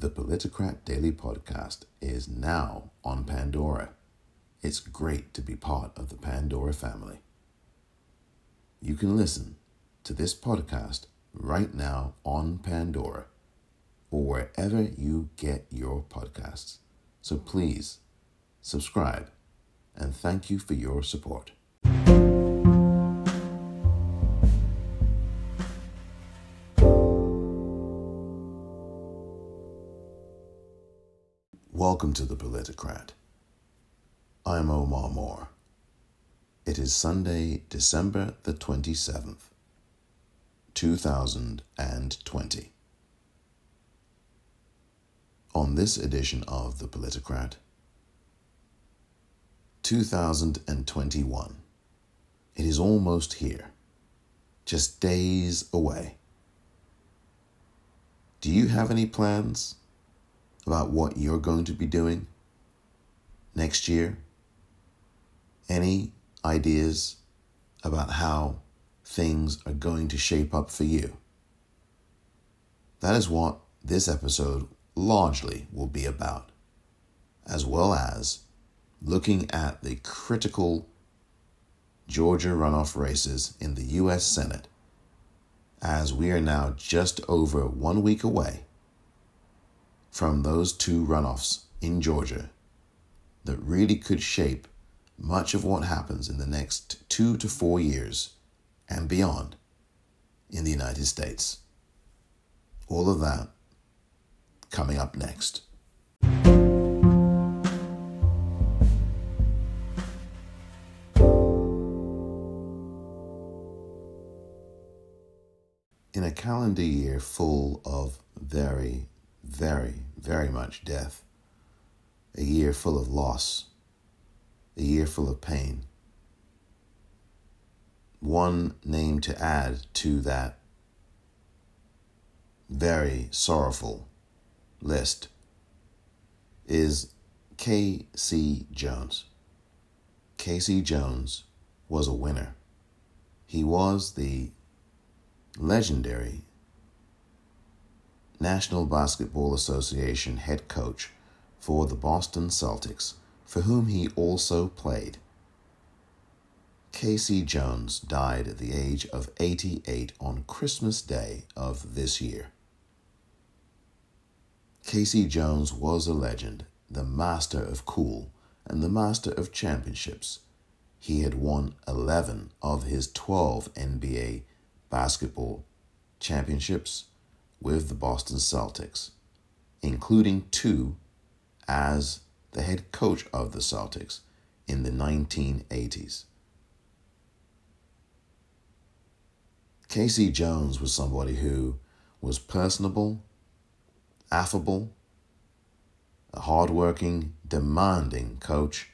The Politicrat Daily Podcast is now on Pandora. It's great to be part of the Pandora family. You can listen to this podcast right now on Pandora or wherever you get your podcasts. So please subscribe and thank you for your support. Welcome to the Politicrat. I'm Omar Moore. It is Sunday, December the 27th, 2020. On this edition of The Politicrat, 2021. It is almost here, just days away. Do you have any plans about what you're going to be doing next year? Any ideas about how things are going to shape up for you? That is what this episode largely will be about, as well as looking at the critical Georgia runoff races in the U.S. Senate, as we are now just over one week away from those two runoffs in Georgia that really could shape much of what happens in the next two to four years and beyond in the United States. All of that coming up next. In a calendar year full of very, very, very much death, a year full of loss, a year full of pain, one name to add to that very sorrowful list is K.C. Jones. K.C. Jones was a winner. He was the legendary National Basketball Association head coach for the Boston Celtics, for whom he also played. K.C. Jones died at the age of 88 on Christmas Day of this year. K.C. Jones was a legend, the master of cool and the master of championships. He had won 11 of his 12 NBA basketball championships with the Boston Celtics, including two as the head coach of the Celtics in the 1980s. K.C. Jones was somebody who was personable, affable, a hardworking, demanding coach,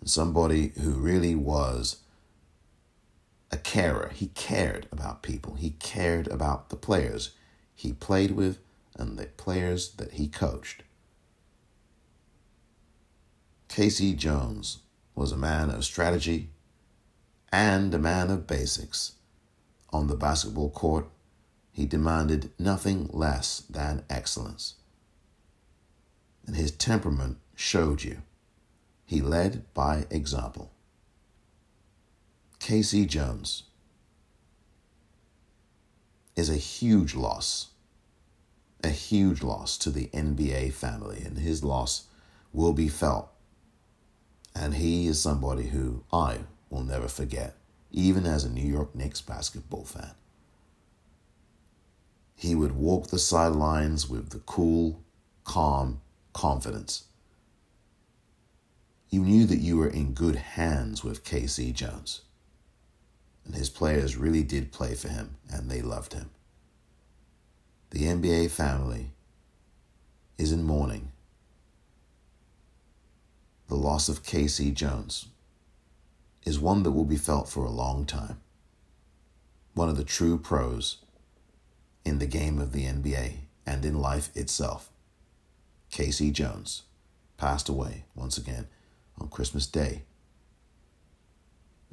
and somebody who really was a carer. He cared about people, he cared about the players he played with and the players that he coached. K.C. Jones was a man of strategy and a man of basics. On the basketball court, he demanded nothing less than excellence. And his temperament showed you. He led by example. K.C. Jones is a huge loss, a huge loss to the NBA family, and his loss will be felt. And he is somebody who I will never forget, even as a New York Knicks basketball fan. He would walk the sidelines with the cool, calm confidence. You knew that you were in good hands with K.C. Jones. And his players really did play for him, and they loved him. The NBA family is in mourning. The loss of K.C. Jones is one that will be felt for a long time. One of the true pros in the game of the NBA and in life itself. K.C. Jones passed away once again on Christmas Day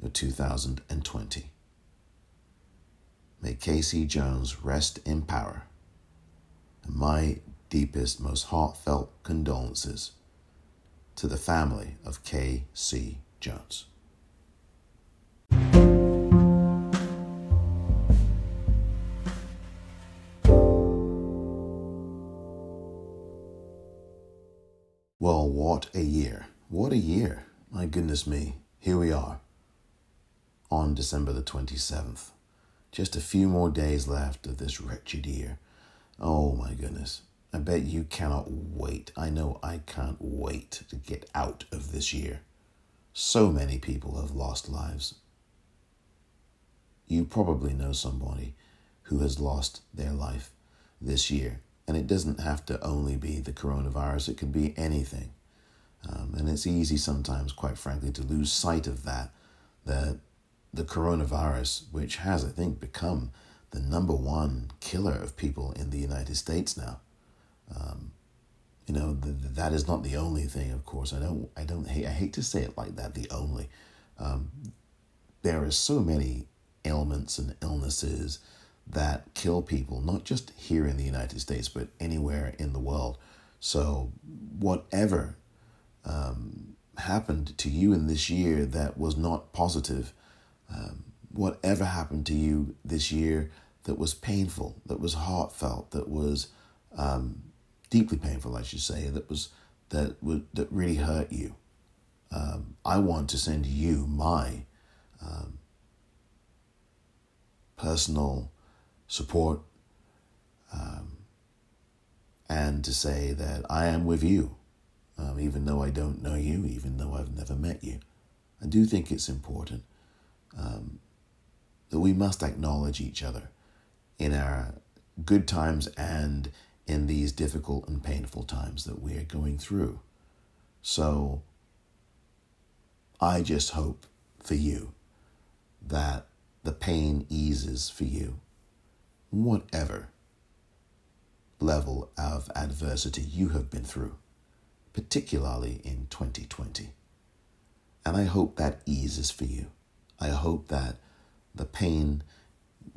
of 2020. May K.C. Jones rest in power. My deepest, most heartfelt condolences to the family of K.C. Jones. Well, what a year. What a year. My goodness me. Here we are on December the 27th. Just a few more days left of this wretched year. Oh my goodness. I bet you cannot wait. I know I can't wait to get out of this year. So many people have lost lives. You probably know somebody who has lost their life this year. And it doesn't have to only be the coronavirus, it could be anything. Um, and it's easy sometimes, quite frankly, to lose sight of that, that the coronavirus, which has, I think, become the number one killer of people in the United States now. Um, you know, the, that is not the only thing, of course. I don't, I don't hate, I hate to say it like that, the only. Um, there are so many ailments and illnesses that kill people, not just here in the United States, but anywhere in the world. So, whatever um, happened to you in this year that was not positive, um, whatever happened to you this year that was painful, that was heartfelt, that was um, deeply painful, I should say, that was that would that really hurt you. Um, I want to send you my um, personal support um, and to say that I am with you, um, even though I don't know you, even though I've never met you. I do think it's important um, that we must acknowledge each other in our good times and in these difficult and painful times that we are going through. So I just hope for you that the pain eases for you whatever level of adversity you have been through, particularly in 2020. And I hope that eases for you. I hope that the pain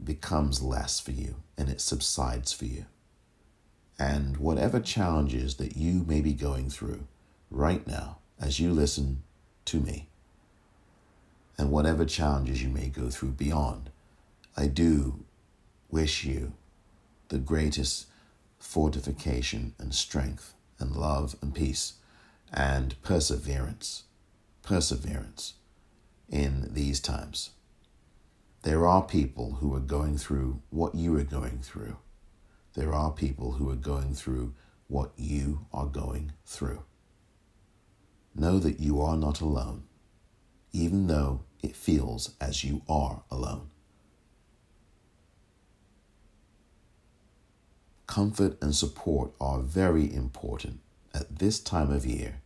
becomes less for you and it subsides for you. And whatever challenges that you may be going through right now as you listen to me, and whatever challenges you may go through beyond, I do wish you the greatest fortification and strength and love and peace and perseverance. Perseverance in these times. There are people who are going through what you are going through. There are people who are going through what you are going through. Know that you are not alone, even though it feels as you are alone. Comfort and support are very important at this time of year,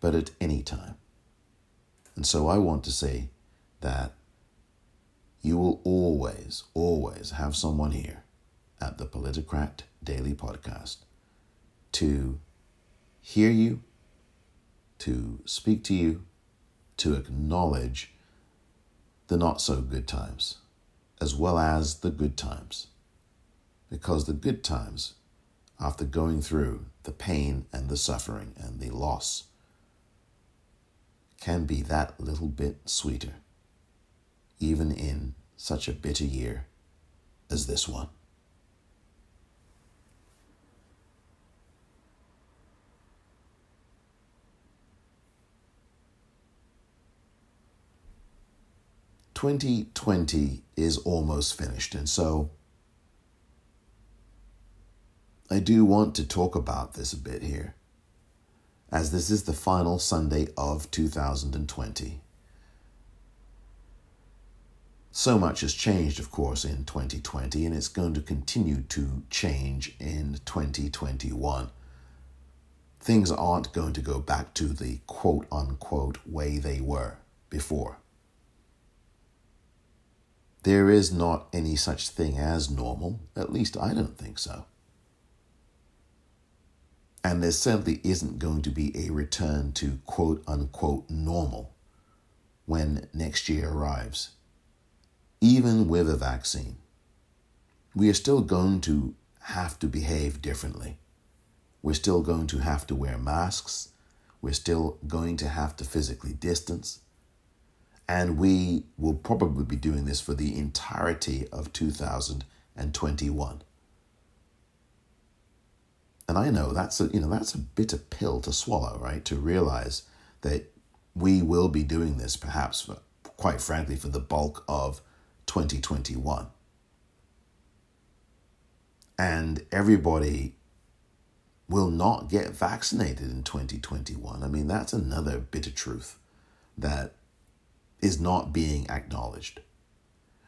but at any time. And so I want to say that you will always, always have someone here at the Politicrat Daily Podcast to hear you, to speak to you, to acknowledge the not so good times, as well as the good times. Because the good times, after going through the pain and the suffering and the loss, can be that little bit sweeter, even in such a bitter year as this one. Twenty twenty is almost finished, and so I do want to talk about this a bit here, as this is the final Sunday of 2020. So much has changed, of course, in 2020, and it's going to continue to change in 2021. Things aren't going to go back to the quote unquote way they were before. There is not any such thing as normal, at least I don't think so. And there certainly isn't going to be a return to quote unquote normal when next year arrives. Even with a vaccine, we are still going to have to behave differently. we're still going to have to wear masks, we're still going to have to physically distance, and we will probably be doing this for the entirety of 2021. And I know that's a you know that's a bitter pill to swallow, right? To realize that we will be doing this perhaps for quite frankly for the bulk of 2021. And everybody will not get vaccinated in 2021. I mean, that's another bitter truth that is not being acknowledged.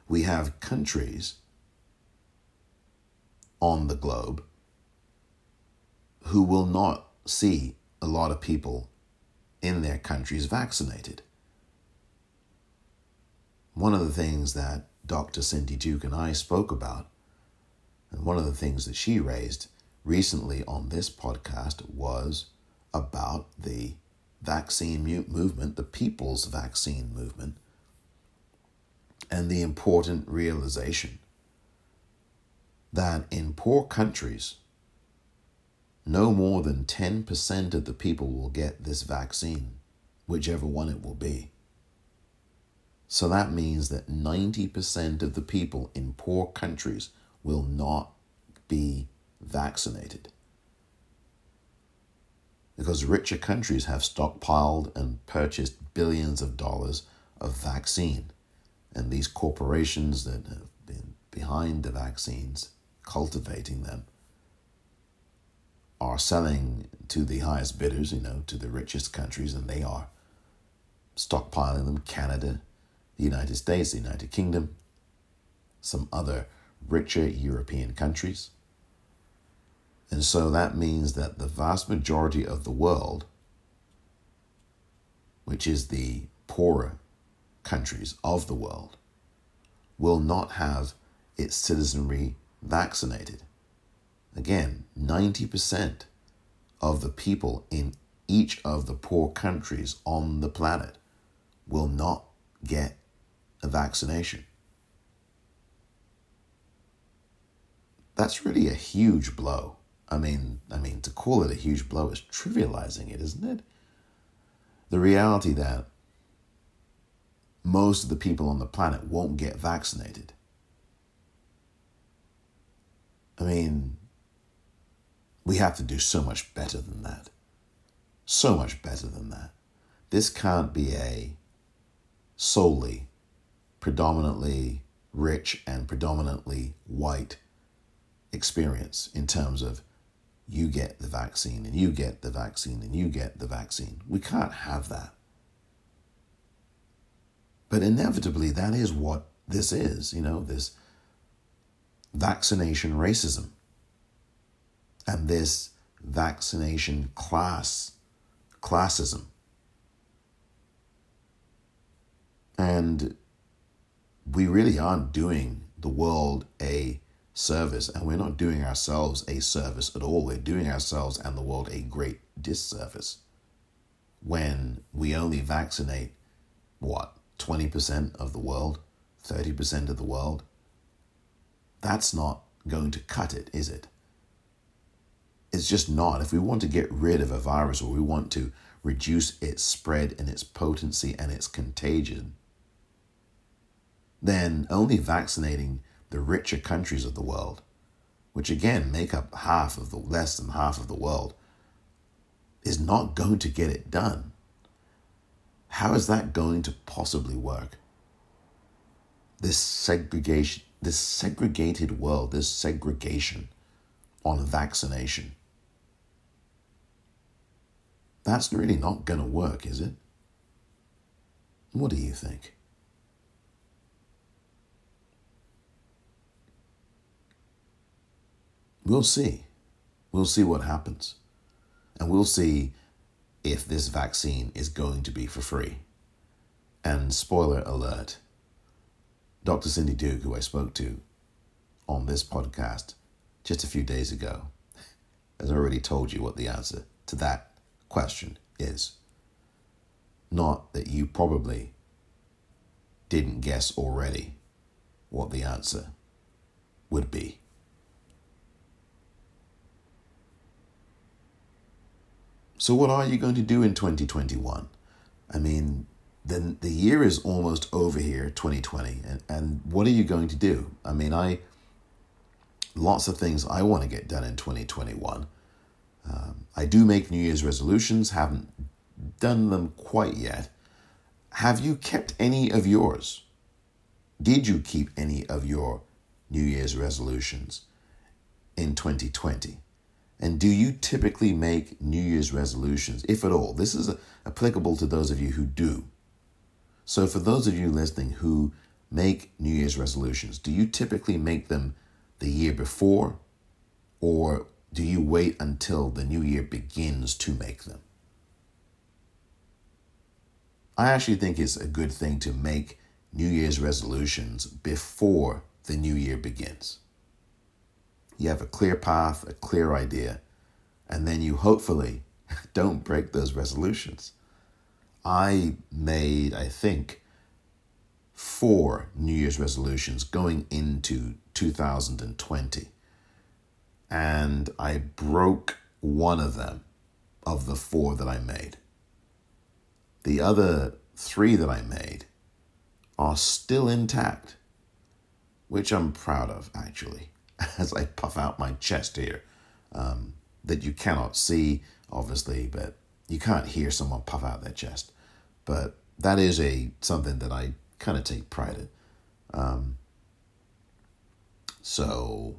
We have countries on the globe who will not see a lot of people in their countries vaccinated. One of the things that Dr. Cindy Duke and I spoke about, and one of the things that she raised recently on this podcast was about the vaccine movement, the people's vaccine movement, and the important realization that in poor countries, no more than 10% of the people will get this vaccine, whichever one it will be. So that means that 90% of the people in poor countries will not be vaccinated. Because richer countries have stockpiled and purchased billions of dollars of vaccine. And these corporations that have been behind the vaccines, cultivating them, are selling to the highest bidders, you know, to the richest countries, and they are stockpiling them Canada, the United States, the United Kingdom, some other richer European countries. And so that means that the vast majority of the world, which is the poorer countries of the world, will not have its citizenry vaccinated. Again, 90% of the people in each of the poor countries on the planet will not get a vaccination. That's really a huge blow. I mean, I mean to call it a huge blow is trivializing it, isn't it? The reality that most of the people on the planet won't get vaccinated. I mean, we have to do so much better than that. So much better than that. This can't be a solely, predominantly rich and predominantly white experience in terms of you get the vaccine and you get the vaccine and you get the vaccine. We can't have that. But inevitably, that is what this is, you know, this vaccination racism and this vaccination class, classism. And we really aren't doing the world a service, and we're not doing ourselves a service at all. We're doing ourselves and the world a great disservice when we only vaccinate, what, 20% of the world, 30% of the world? That's not going to cut it, is it? It's just not. If we want to get rid of a virus or we want to reduce its spread and its potency and its contagion, then only vaccinating the richer countries of the world, which again make up half of the less than half of the world, is not going to get it done. How is that going to possibly work? This segregation, this segregated world, this segregation on vaccination. That's really not going to work, is it? What do you think? We'll see. We'll see what happens. And we'll see if this vaccine is going to be for free. And spoiler alert Dr. Cindy Duke, who I spoke to on this podcast just a few days ago, has already told you what the answer to that question is. Not that you probably didn't guess already what the answer would be. So, what are you going to do in 2021? I mean, the, the year is almost over here, 2020, and, and what are you going to do? I mean, I lots of things I want to get done in 2021. Um, I do make New Year's resolutions, haven't done them quite yet. Have you kept any of yours? Did you keep any of your New Year's resolutions in 2020? And do you typically make New Year's resolutions, if at all? This is applicable to those of you who do. So, for those of you listening who make New Year's resolutions, do you typically make them the year before, or do you wait until the new year begins to make them? I actually think it's a good thing to make New Year's resolutions before the new year begins. You have a clear path, a clear idea, and then you hopefully don't break those resolutions. I made, I think, four New Year's resolutions going into 2020. And I broke one of them of the four that I made. The other three that I made are still intact, which I'm proud of actually, as I puff out my chest here. Um, that you cannot see, obviously, but you can't hear someone puff out their chest. But that is a something that I kind of take pride in. Um, so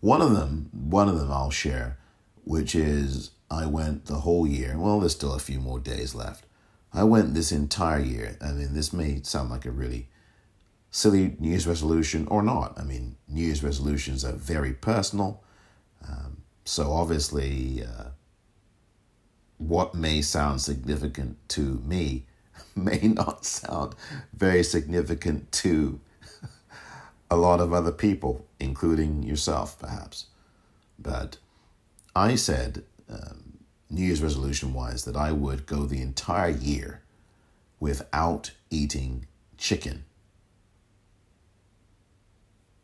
one of them, one of them I'll share, which is I went the whole year. Well, there's still a few more days left. I went this entire year. I mean, this may sound like a really silly New Year's resolution or not. I mean, New Year's resolutions are very personal. Um, so obviously, uh, what may sound significant to me may not sound very significant to a lot of other people, including yourself, perhaps. But I said, um, New Year's resolution wise, that I would go the entire year without eating chicken.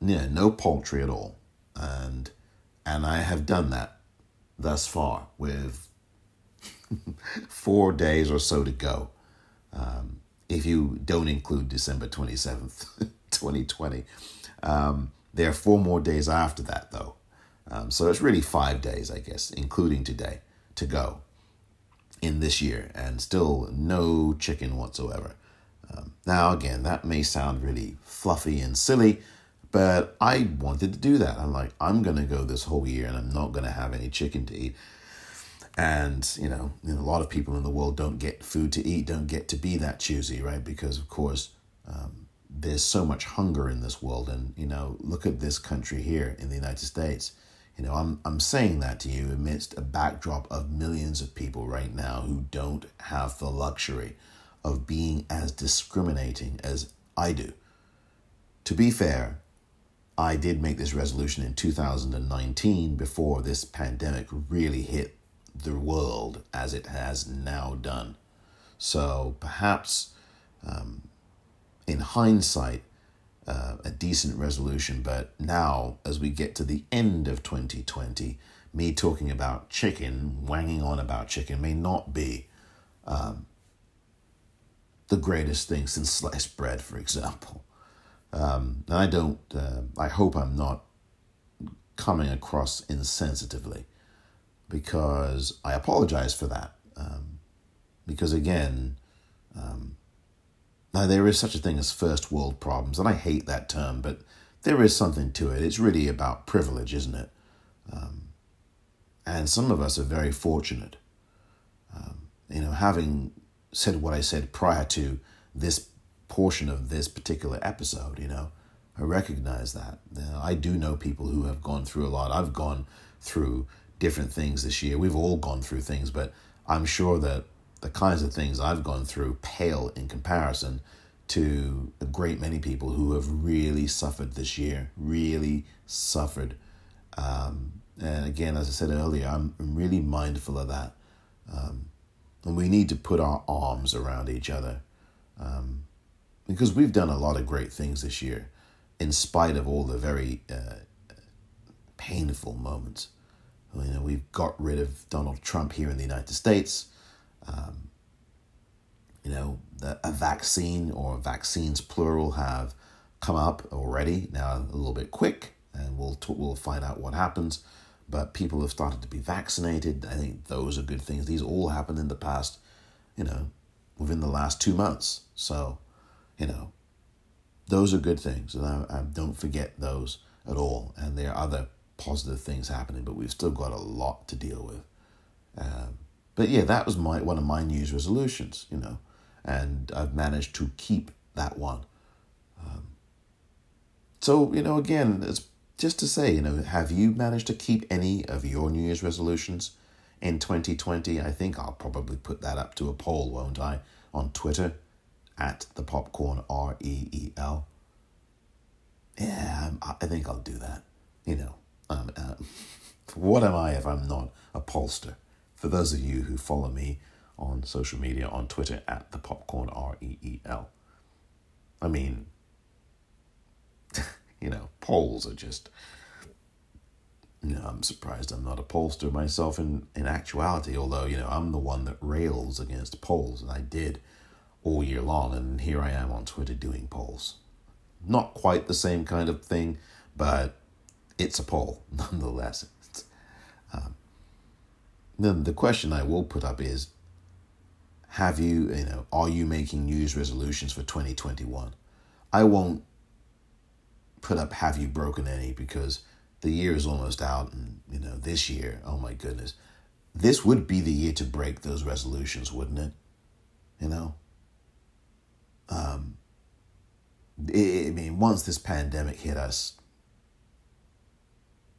Yeah, no poultry at all. And and I have done that thus far with four days or so to go. Um, if you don't include December 27th, 2020. Um, there are four more days after that, though. Um, so it's really five days, I guess, including today, to go in this year, and still no chicken whatsoever. Um, now, again, that may sound really fluffy and silly, but I wanted to do that. I'm like, I'm going to go this whole year and I'm not going to have any chicken to eat. And, you know, a lot of people in the world don't get food to eat, don't get to be that choosy, right? Because, of course, um, there's so much hunger in this world. And, you know, look at this country here in the United States. You know, I'm, I'm saying that to you amidst a backdrop of millions of people right now who don't have the luxury of being as discriminating as I do. To be fair, I did make this resolution in 2019 before this pandemic really hit the world as it has now done. So perhaps um, in hindsight, uh, a decent resolution, but now as we get to the end of 2020, me talking about chicken, wanging on about chicken, may not be um, the greatest thing since sliced bread, for example. Um, and I don't, uh, I hope I'm not coming across insensitively because I apologize for that. Um, because again, um, now there is such a thing as first world problems, and I hate that term, but there is something to it. It's really about privilege, isn't it? Um, and some of us are very fortunate. Um, you know, having said what I said prior to this portion of this particular episode, you know, I recognize that. I do know people who have gone through a lot. I've gone through different things this year. We've all gone through things, but I'm sure that the kinds of things I've gone through pale in comparison to a great many people who have really suffered this year, really suffered. Um, and again, as I said earlier, I'm really mindful of that. Um, and we need to put our arms around each other um, because we've done a lot of great things this year, in spite of all the very uh, painful moments. You know, we've got rid of Donald Trump here in the United States. Um, you know, the, a vaccine or vaccines plural have come up already. Now a little bit quick, and we'll we'll find out what happens. But people have started to be vaccinated. I think those are good things. These all happened in the past, you know, within the last two months. So, you know, those are good things, and I, I don't forget those at all. And there are other positive things happening, but we've still got a lot to deal with. Um, but yeah, that was my one of my New Year's resolutions, you know, and I've managed to keep that one. Um, so you know, again, it's just to say, you know, have you managed to keep any of your New Year's resolutions in 2020? I think I'll probably put that up to a poll, won't I, on Twitter at the popcorn R E E L. Yeah, I think I'll do that. You know, um, uh, what am I if I'm not a pollster? For those of you who follow me on social media, on Twitter at the popcorn R E E L. I mean, you know, polls are just. You know, I'm surprised I'm not a pollster myself in, in actuality, although, you know, I'm the one that rails against polls, and I did all year long, and here I am on Twitter doing polls. Not quite the same kind of thing, but it's a poll nonetheless. Um, then the question I will put up is have you, you know, are you making New Year's resolutions for 2021? I won't put up have you broken any because the year is almost out and, you know, this year, oh my goodness. This would be the year to break those resolutions, wouldn't it? You know? Um, it, I mean, once this pandemic hit us,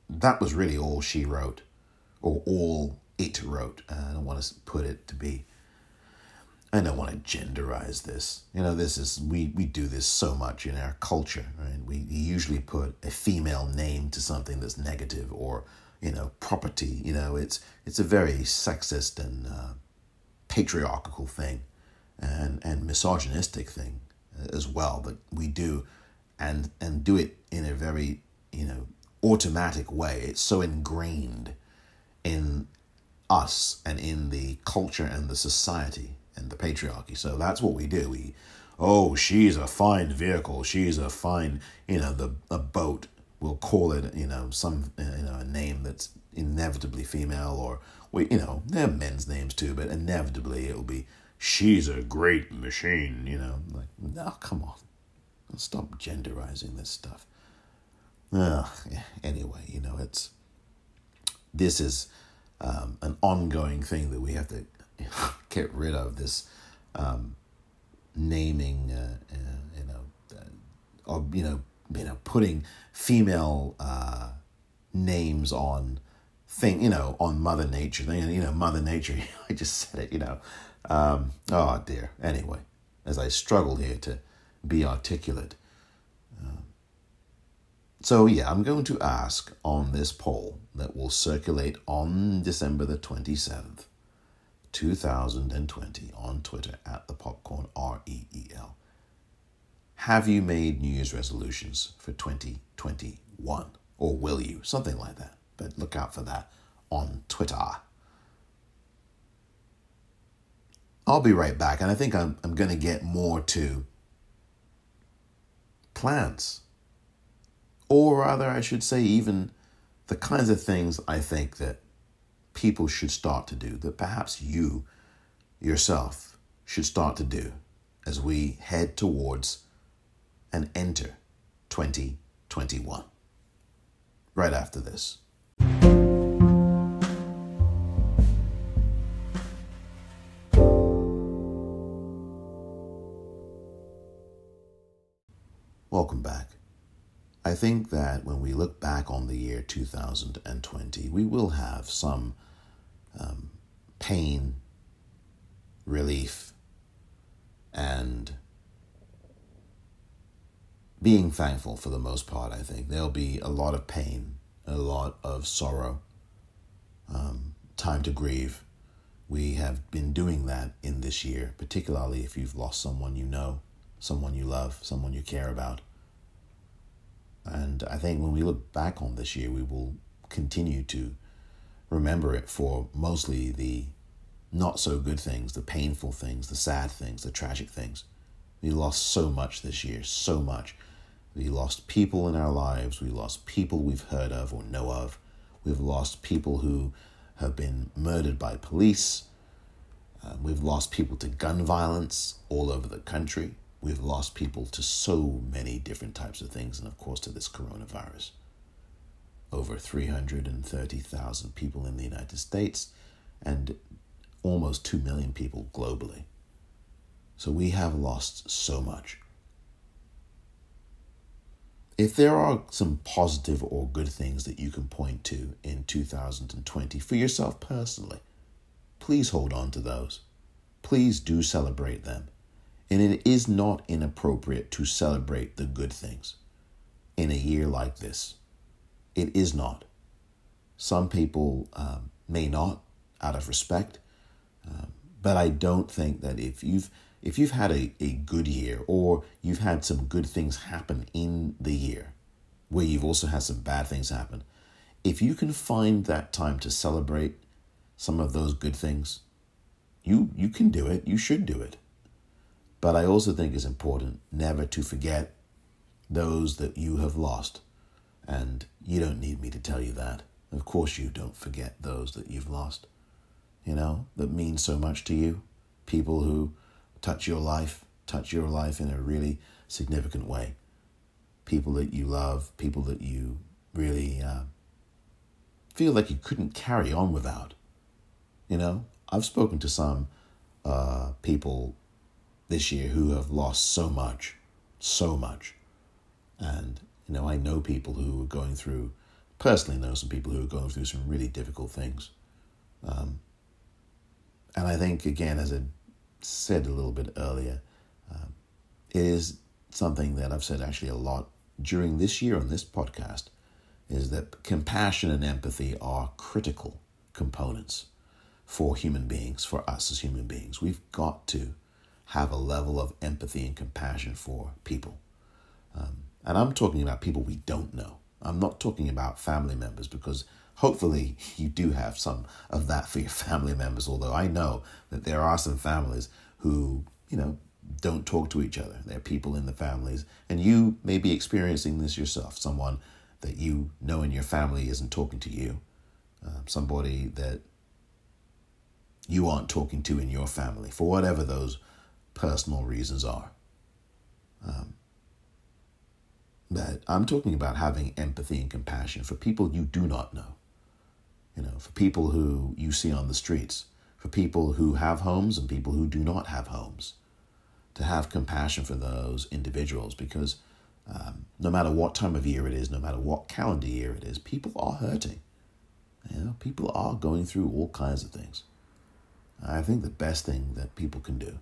that was really all she wrote, or all it wrote. I don't want to put it to be. I don't want to genderize this. You know, this is we we do this so much in our culture, right? We usually put a female name to something that's negative or you know property. You know, it's it's a very sexist and uh, patriarchal thing, and and misogynistic thing uh, as well that we do, and and do it in a very you know automatic way. It's so ingrained in us and in the culture and the society and the patriarchy. So that's what we do. We, oh, she's a fine vehicle. She's a fine, you know, the a boat. We'll call it, you know, some, uh, you know, a name that's inevitably female, or we, you know, there are men's names too, but inevitably it'll be, she's a great machine. You know, like, no, come on, stop genderizing this stuff. Uh, anyway, you know, it's this is um, an ongoing thing that we have to get rid of. This um, naming, uh, uh, you know, uh, or you know, you know, putting female uh, names on thing, you know, on Mother Nature. You know, Mother Nature. I just said it. You know, um, oh dear. Anyway, as I struggle here to be articulate. So, yeah, I'm going to ask on this poll that will circulate on December the 27th, 2020, on Twitter at the popcorn R E E L. Have you made New Year's resolutions for 2021? Or will you? Something like that. But look out for that on Twitter. I'll be right back, and I think I'm, I'm going to get more to plants or rather, I should say, even the kinds of things I think that people should start to do, that perhaps you yourself should start to do as we head towards and enter 2021. Right after this. I think that when we look back on the year 2020, we will have some um, pain, relief, and being thankful for the most part. I think there'll be a lot of pain, a lot of sorrow, um, time to grieve. We have been doing that in this year, particularly if you've lost someone you know, someone you love, someone you care about. And I think when we look back on this year, we will continue to remember it for mostly the not so good things, the painful things, the sad things, the tragic things. We lost so much this year, so much. We lost people in our lives. We lost people we've heard of or know of. We've lost people who have been murdered by police. Uh, we've lost people to gun violence all over the country. We've lost people to so many different types of things, and of course to this coronavirus. Over 330,000 people in the United States and almost 2 million people globally. So we have lost so much. If there are some positive or good things that you can point to in 2020 for yourself personally, please hold on to those. Please do celebrate them. And it is not inappropriate to celebrate the good things in a year like this. It is not. Some people um, may not, out of respect, um, but I don't think that if you've if you've had a, a good year or you've had some good things happen in the year, where you've also had some bad things happen, if you can find that time to celebrate some of those good things, you you can do it. You should do it. But I also think it's important never to forget those that you have lost. And you don't need me to tell you that. Of course, you don't forget those that you've lost, you know, that mean so much to you. People who touch your life, touch your life in a really significant way. People that you love, people that you really uh, feel like you couldn't carry on without. You know, I've spoken to some uh, people this year who have lost so much, so much. And, you know, I know people who are going through, personally know some people who are going through some really difficult things. Um, and I think, again, as I said a little bit earlier, um, it is something that I've said actually a lot during this year on this podcast is that compassion and empathy are critical components for human beings, for us as human beings. We've got to have a level of empathy and compassion for people. Um, and I'm talking about people we don't know. I'm not talking about family members because hopefully you do have some of that for your family members. Although I know that there are some families who, you know, don't talk to each other. There are people in the families, and you may be experiencing this yourself. Someone that you know in your family isn't talking to you. Uh, somebody that you aren't talking to in your family for whatever those personal reasons are. Um, but I'm talking about having empathy and compassion for people you do not know. You know, for people who you see on the streets, for people who have homes and people who do not have homes. To have compassion for those individuals because um, no matter what time of year it is, no matter what calendar year it is, people are hurting. You know, people are going through all kinds of things. I think the best thing that people can do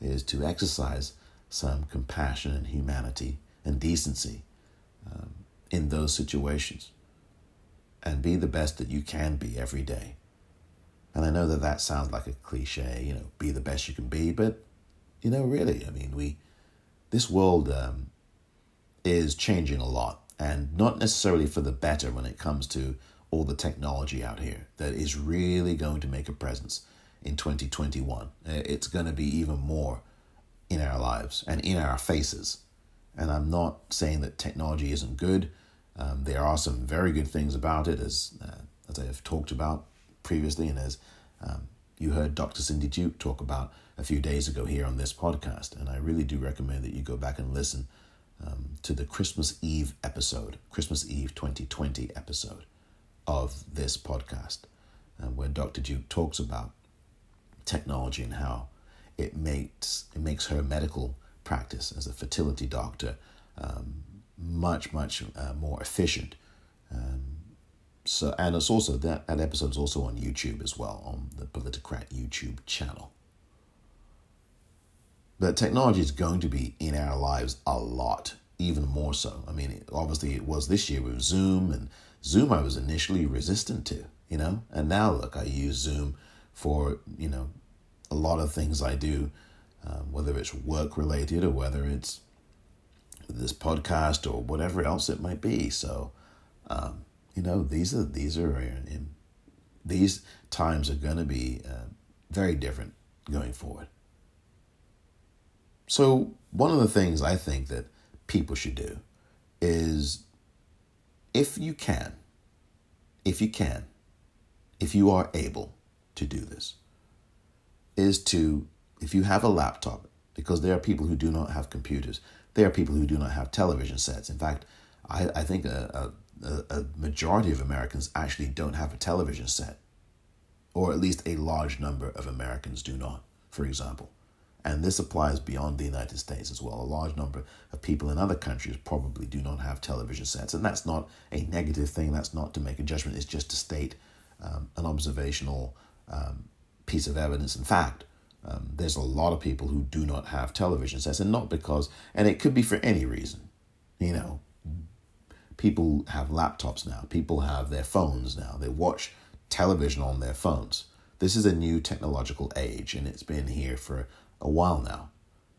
is to exercise some compassion and humanity and decency um, in those situations and be the best that you can be every day. And I know that that sounds like a cliche, you know, be the best you can be, but you know, really, I mean, we this world um, is changing a lot, and not necessarily for the better when it comes to all the technology out here that is really going to make a presence in 2021. It's going to be even more in our lives and in our faces. And I'm not saying that technology isn't good. Um, there are some very good things about it, as uh, as I have talked about previously, and as um, you heard Dr. Cindy Duke talk about a few days ago here on this podcast. And I really do recommend that you go back and listen um, to the Christmas Eve episode, Christmas Eve 2020 episode of this podcast, uh, where Dr. Duke talks about technology and how it makes it makes her medical practice as a fertility doctor um, much much uh, more efficient. Um, so and it's also that that episode is also on YouTube as well on the Politicrat YouTube channel. But technology is going to be in our lives a lot, even more so. I mean, obviously it was this year with Zoom, and Zoom I was initially resistant to, you know, and now look, I use Zoom for you know a lot of things I do, um, whether it's work related or whether it's this podcast or whatever else it might be. So, um, you know, these are these are in, These times are going to be uh, very different going forward. So, one of the things I think that people should do is if you can, if you can, if you are able to do this, is to, if you have a laptop, because there are people who do not have computers, there are people who do not have television sets. In fact, I, I think a, a, a majority of Americans actually don't have a television set, or at least a large number of Americans do not, for example. And this applies beyond the United States as well. A large number of people in other countries probably do not have television sets. And that's not a negative thing. That's not to make a judgment. It's just to state um, an observational um, piece of evidence and fact. Um, there's a lot of people who do not have television sets, and not because, and it could be for any reason. You know, people have laptops now, people have their phones now, they watch television on their phones. This is a new technological age, and it's been here for a while now.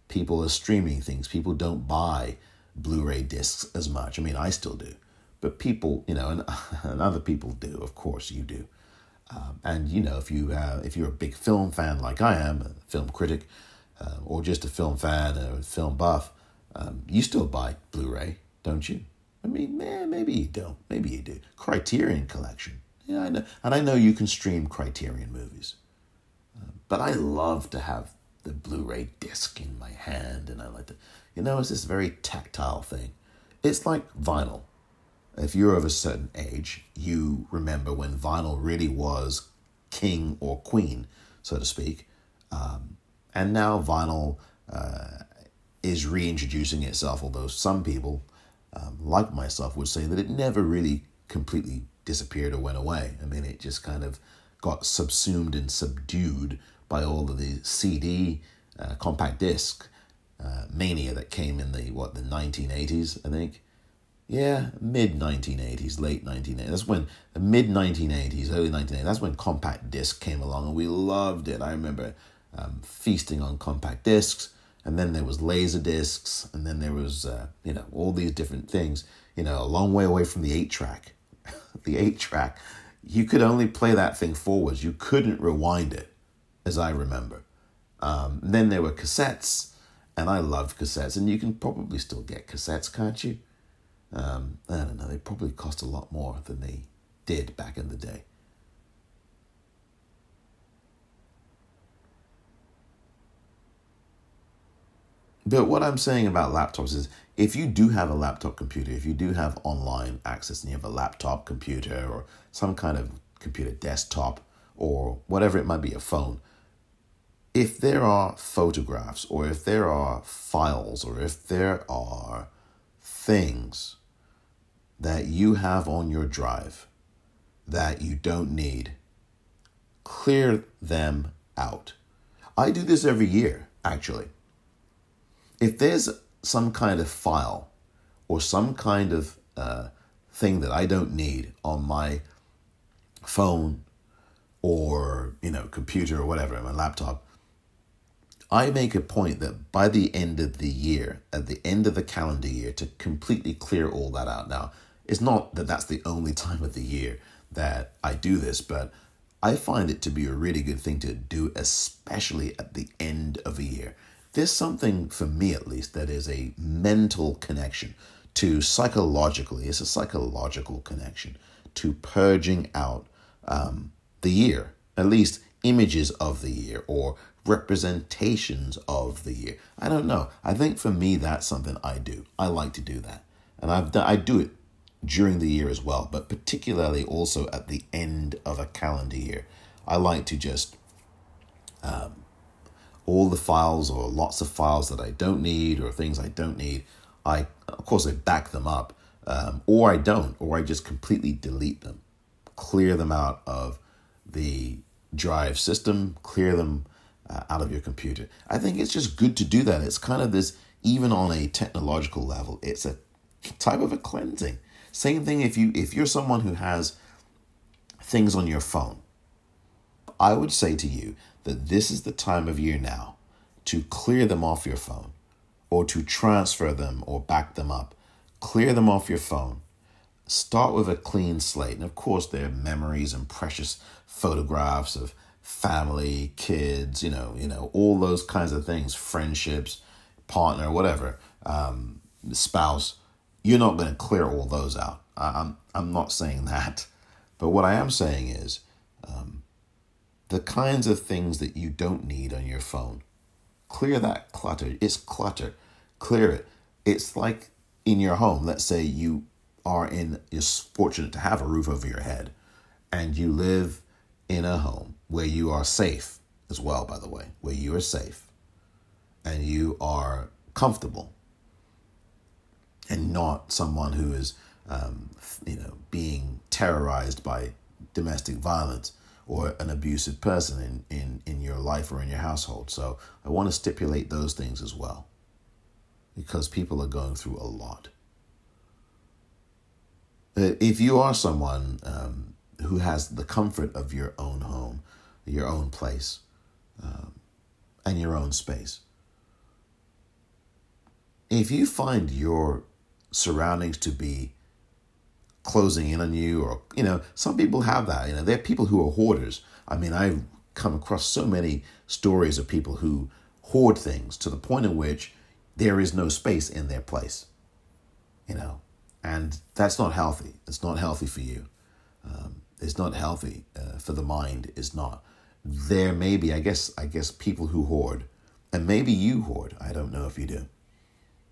People are streaming things. People don't buy Blu-ray discs as much. I mean, I still do, but people, you know, and, and other people do. Of course, you do. Um, and you know, if you if you're a big film fan like I am, a film critic, uh, or just a film fan, a film buff, um, you still buy Blu-ray, don't you? I mean, man, maybe you don't. Maybe you do. Criterion Collection. Yeah, I know, and I know you can stream Criterion movies. Uh, but I love to have the Blu-ray disc in my hand, and I like to, you know, it's this very tactile thing. It's like vinyl. If you're of a certain age, you remember when vinyl really was king or queen, so to speak. Um, and now vinyl uh, is reintroducing itself, although some people, um, like myself, would say that it never really completely disappeared or went away. I mean, it just kind of got subsumed and subdued by all of the CD uh, compact disc uh, mania that came in the what the 1980s, I think. Yeah, mid 1980s, late 1980s. That's when mid 1980s, early 1980s. That's when compact disc came along, and we loved it. I remember um, feasting on compact discs, and then there was laser discs, and then there was uh, you know all these different things. You know, a long way away from the eight track. the eight track, you could only play that thing forwards. You couldn't rewind it as I remember. Um, then there were cassettes, and I loved cassettes, and you can probably still get cassettes, can't you? Um, I don't know, they probably cost a lot more than they did back in the day. But what I'm saying about laptops is if you do have a laptop computer, if you do have online access and you have a laptop computer or some kind of computer desktop or whatever it might be, a phone, if there are photographs or if there are files or if there are things that you have on your drive that you don't need, clear them out. I do this every year, actually. If there's some kind of file or some kind of uh, thing that I don't need on my phone or you know computer or whatever, my laptop, I make a point that by the end of the year, at the end of the calendar year, to completely clear all that out. Now, it's not that that's the only time of the year that I do this, but I find it to be a really good thing to do, especially at the end of a year. There's something, for me at least, that is a mental connection to psychologically, it's a psychological connection to purging out um, the year, at least images of the year or representations of the year. I don't know. I think for me, that's something I do. I like to do that. And I've done, I do it during the year as well, but particularly also at the end of a calendar year. I like to just um, all the files or lots of files that I don't need or things I don't need. I of course I back them up, um, or I don't, or I just completely delete them, clear them out of the drive system, clear them uh, out of your computer. I think it's just good to do that. It's kind of this, even on a technological level, it's a type of a cleansing. Same thing if you if you're someone who has things on your phone. I would say to you that this is the time of year now to clear them off your phone or to transfer them or back them up. Clear them off your phone start with a clean slate. And of course, there are memories and precious photographs of family, kids, you know, you know, all those kinds of things, friendships, partner, whatever, um, spouse. You're not going to clear all those out. I'm I'm not saying that, but what I am saying is, um, the kinds of things that you don't need on your phone, clear that clutter. It's clutter. Clear it. It's like in your home. Let's say you are in you're fortunate to have a roof over your head, and you live in a home where you are safe as well, by the way, where you are safe and you are comfortable and not someone who is, um, you know, being terrorized by domestic violence or an abusive person in, in, in your life or in your household. So I want to stipulate those things as well because people are going through a lot. If you are someone um, who has the comfort of your own home, your own place, um, and your own space. If you find your surroundings to be closing in on you, or, you know, some people have that. You know, there are people who are hoarders. I mean, I've come across so many stories of people who hoard things to the point in which there is no space in their place, you know, and that's not healthy. It's not healthy for you. Um, it's not healthy uh, for the mind. It's not. There may be, I guess, I guess people who hoard, and maybe you hoard. I don't know if you do.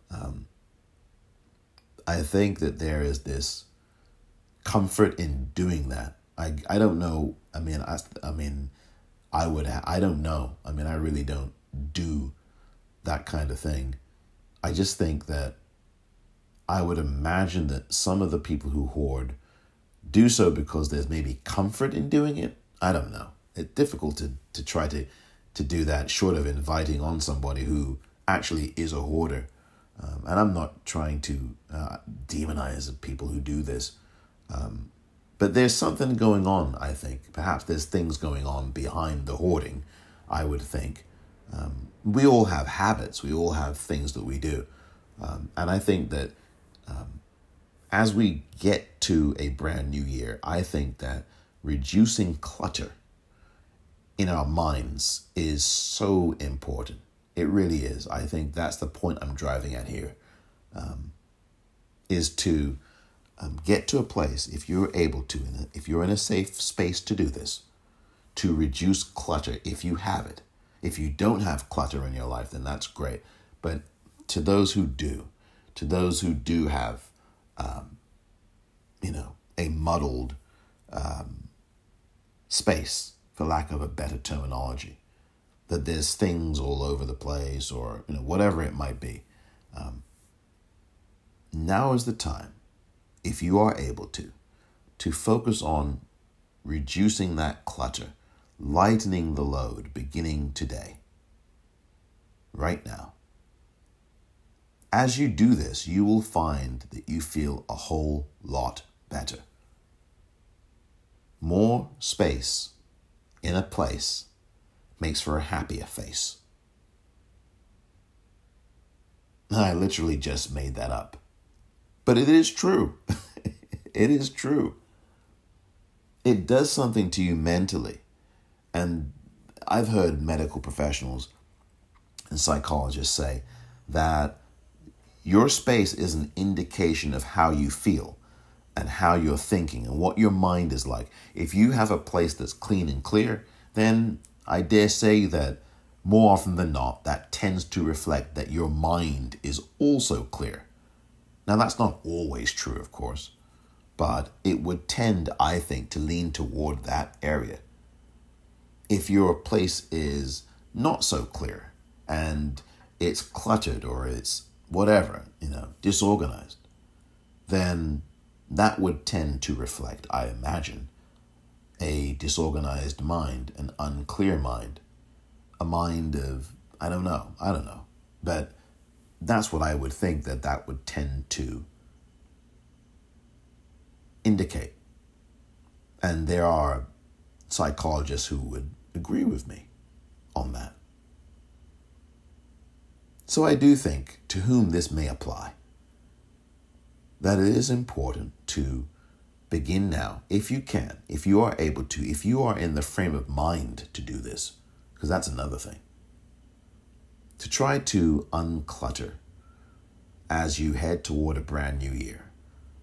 Um, I think that there is this comfort in doing that. I I don't know. I mean, I I mean, I would. Ha- I don't know. I mean, I really don't do that kind of thing. I just think that I would imagine that some of the people who hoard do so because there's maybe comfort in doing it. I don't know. It's difficult to, to try to, to do that short of inviting on somebody who actually is a hoarder. Um, and I'm not trying to uh, demonize people who do this. Um, but there's something going on, I think. Perhaps there's things going on behind the hoarding, I would think. Um, we all have habits, we all have things that we do. Um, and I think that um, as we get to a brand new year, I think that reducing clutter in our minds is so important. It really is. I think that's the point I'm driving at here. Um, is to um, get to a place, if you're able to, if you're in a safe space to do this, to reduce clutter if you have it. If you don't have clutter in your life, then that's great. But to those who do, to those who do have um, you know, a muddled um, space, for lack of a better terminology. That there's things all over the place, or you know, whatever it might be. Um, now is the time, if you are able to, to focus on reducing that clutter, lightening the load beginning today, right now. As you do this, you will find that you feel a whole lot better. More space in a place makes for a happier face. I literally just made that up. But it is true. it is true. It does something to you mentally. And I've heard medical professionals and psychologists say that your space is an indication of how you feel and how you're thinking and what your mind is like. If you have a place that's clean and clear, then I dare say that more often than not, that tends to reflect that your mind is also clear. Now, that's not always true, of course, but it would tend, I think, to lean toward that area. If your place is not so clear and it's cluttered or it's whatever, you know, disorganized, then that would tend to reflect, I imagine, a disorganized mind, an unclear mind, a mind of, I don't know, I don't know. But that's what I would think that that would tend to indicate. And there are psychologists who would agree with me on that. So I do think to whom this may apply. that it is important to begin now, if you can, if you are able to, if you are in the frame of mind to do this, because that's another thing, to try to unclutter as you head toward a brand new year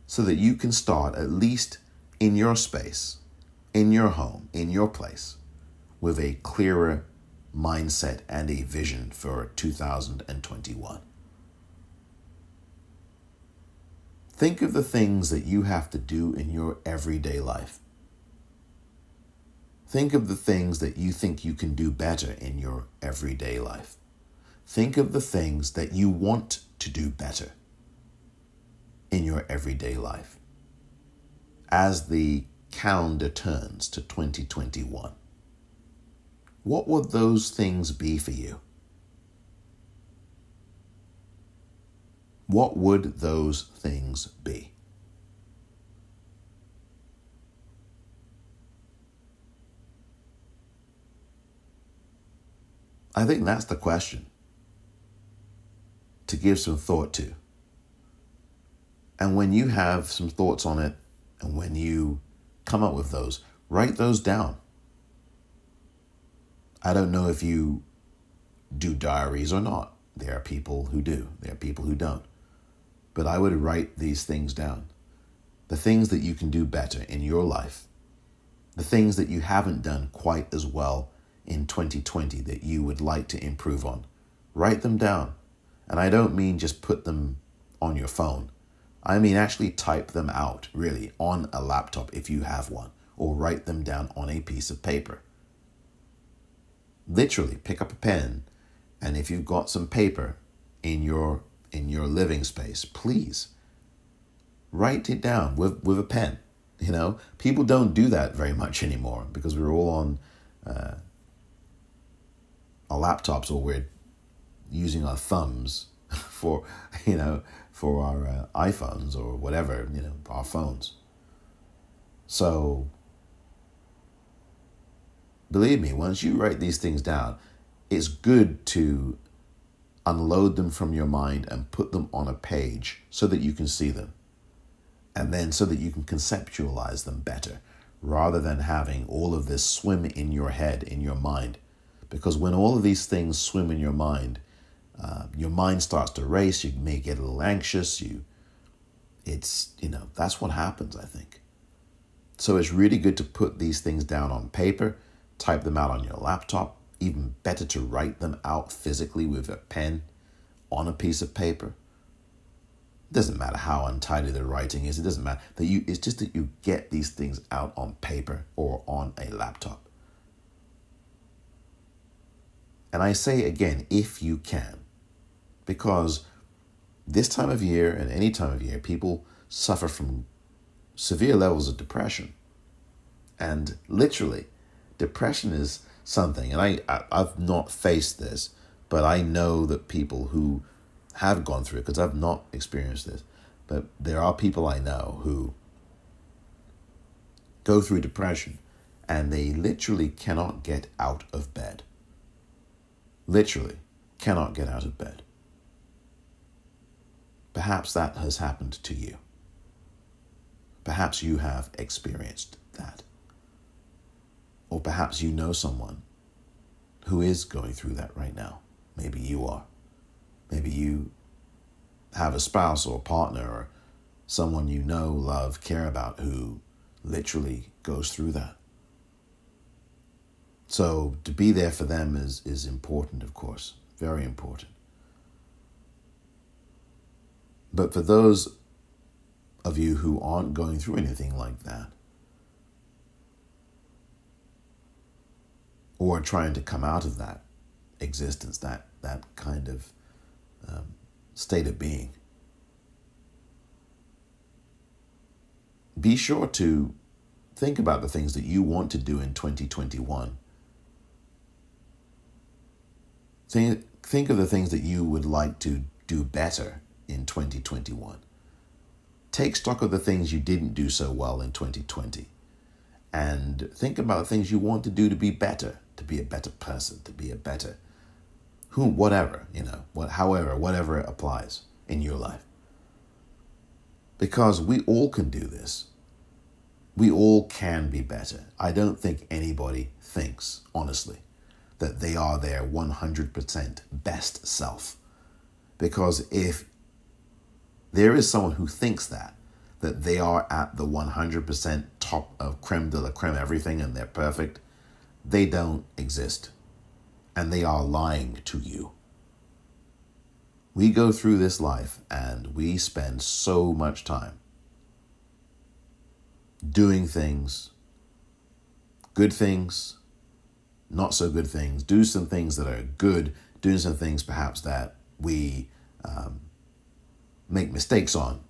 so that you can start at least in your space, in your home, in your place, with a clearer mindset and a vision for 2021. Think of the things that you have to do in your everyday life. Think of the things that you think you can do better in your everyday life. Think of the things that you want to do better in your everyday life as the calendar turns to 2021. What would those things be for you? What would those things be? I think that's the question to give some thought to. And when you have some thoughts on it, and when you come up with those, write those down. I don't know if you do diaries or not. There are people who do, there are people who don't. But I would write these things down. The things that you can do better in your life, the things that you haven't done quite as well in 2020 that you would like to improve on. Write them down. And I don't mean just put them on your phone. I mean actually type them out, really, on a laptop if you have one, or write them down on a piece of paper. Literally, pick up a pen, and if you've got some paper in your in your living space, please write it down with, with a pen. You know, people don't do that very much anymore because we're all on uh, our laptops or we're using our thumbs for you know for our uh, iPhones or whatever you know our phones. So believe me, once you write these things down, it's good to unload them from your mind and put them on a page so that you can see them. And then so that you can conceptualize them better rather than having all of this swim in your head, in your mind. Because when all of these things swim in your mind, uh, your mind starts to race. You may get a little anxious. You, it's you know that's what happens. I think. So it's really good to put these things down on paper, type them out on your laptop, even better to write them out physically with a pen on a piece of paper. It doesn't matter how untidy the writing is. It doesn't matter that you. It's just that you get these things out on paper or on a laptop. And I say again, if you can, because this time of year and any time of year, people suffer from severe levels of depression. And literally, depression is something, and I, I I've not faced this, but I know that people who have gone through it because I've not experienced this, but there are people I know who go through depression and they literally cannot get out of bed. Literally cannot get out of bed. Perhaps that has happened to you. Perhaps you have experienced that. Or perhaps you know someone who is going through that right now. Maybe you are. Maybe you have a spouse or a partner or someone you know, love, care about who literally goes through that. So to be there for them is, is important, of course, very important. But for those of you who aren't going through anything like that, or trying to come out of that existence, that that kind of um, state of being. Be sure to think about the things that you want to do in 2021. Think, think of the things that you would like to do better in 2021. Take stock of the things you didn't do so well in 2020 and think about the things you want to do to be better to be a better person, to be a better who, whatever, you know, what, however, whatever it applies in your life. because we all can do this. We all can be better. I don't think anybody thinks, honestly, that they are their 100% best self. Because if there is someone who thinks that, that they are at the 100% top of creme de la creme everything and they're perfect, they don't exist. And they are lying to you. We go through this life and we spend so much time doing things, good things, not so good things, do some things that are good, doing some things perhaps that we um, make mistakes on.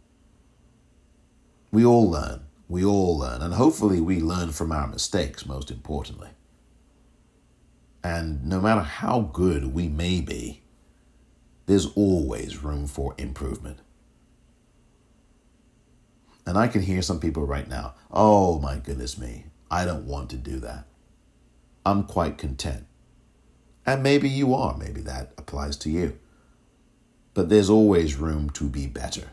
We all learn. We all learn. And hopefully, we learn from our mistakes, most importantly. And no matter how good we may be, there's always room for improvement. And I can hear some people right now, oh my goodness me, I don't want to do that. I'm quite content. And maybe you are, maybe that applies to you. But there's always room to be better.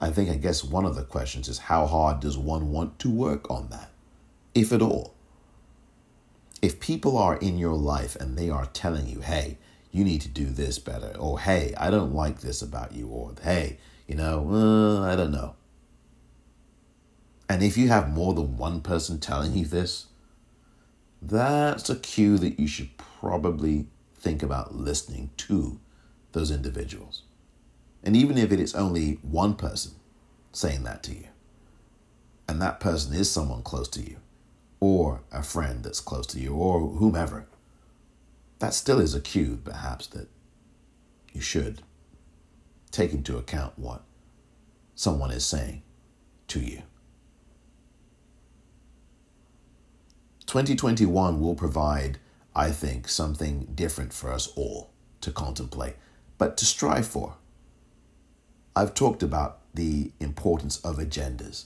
I think, I guess one of the questions is how hard does one want to work on that, if at all? If people are in your life and they are telling you, hey, you need to do this better, or hey, I don't like this about you, or hey, you know, uh, I don't know. And if you have more than one person telling you this, that's a cue that you should probably think about listening to those individuals. And even if it is only one person saying that to you, and that person is someone close to you, or a friend that's close to you, or whomever, that still is a cue, perhaps, that you should take into account what someone is saying to you. 2021 will provide, I think, something different for us all to contemplate, but to strive for. I've talked about the importance of agendas,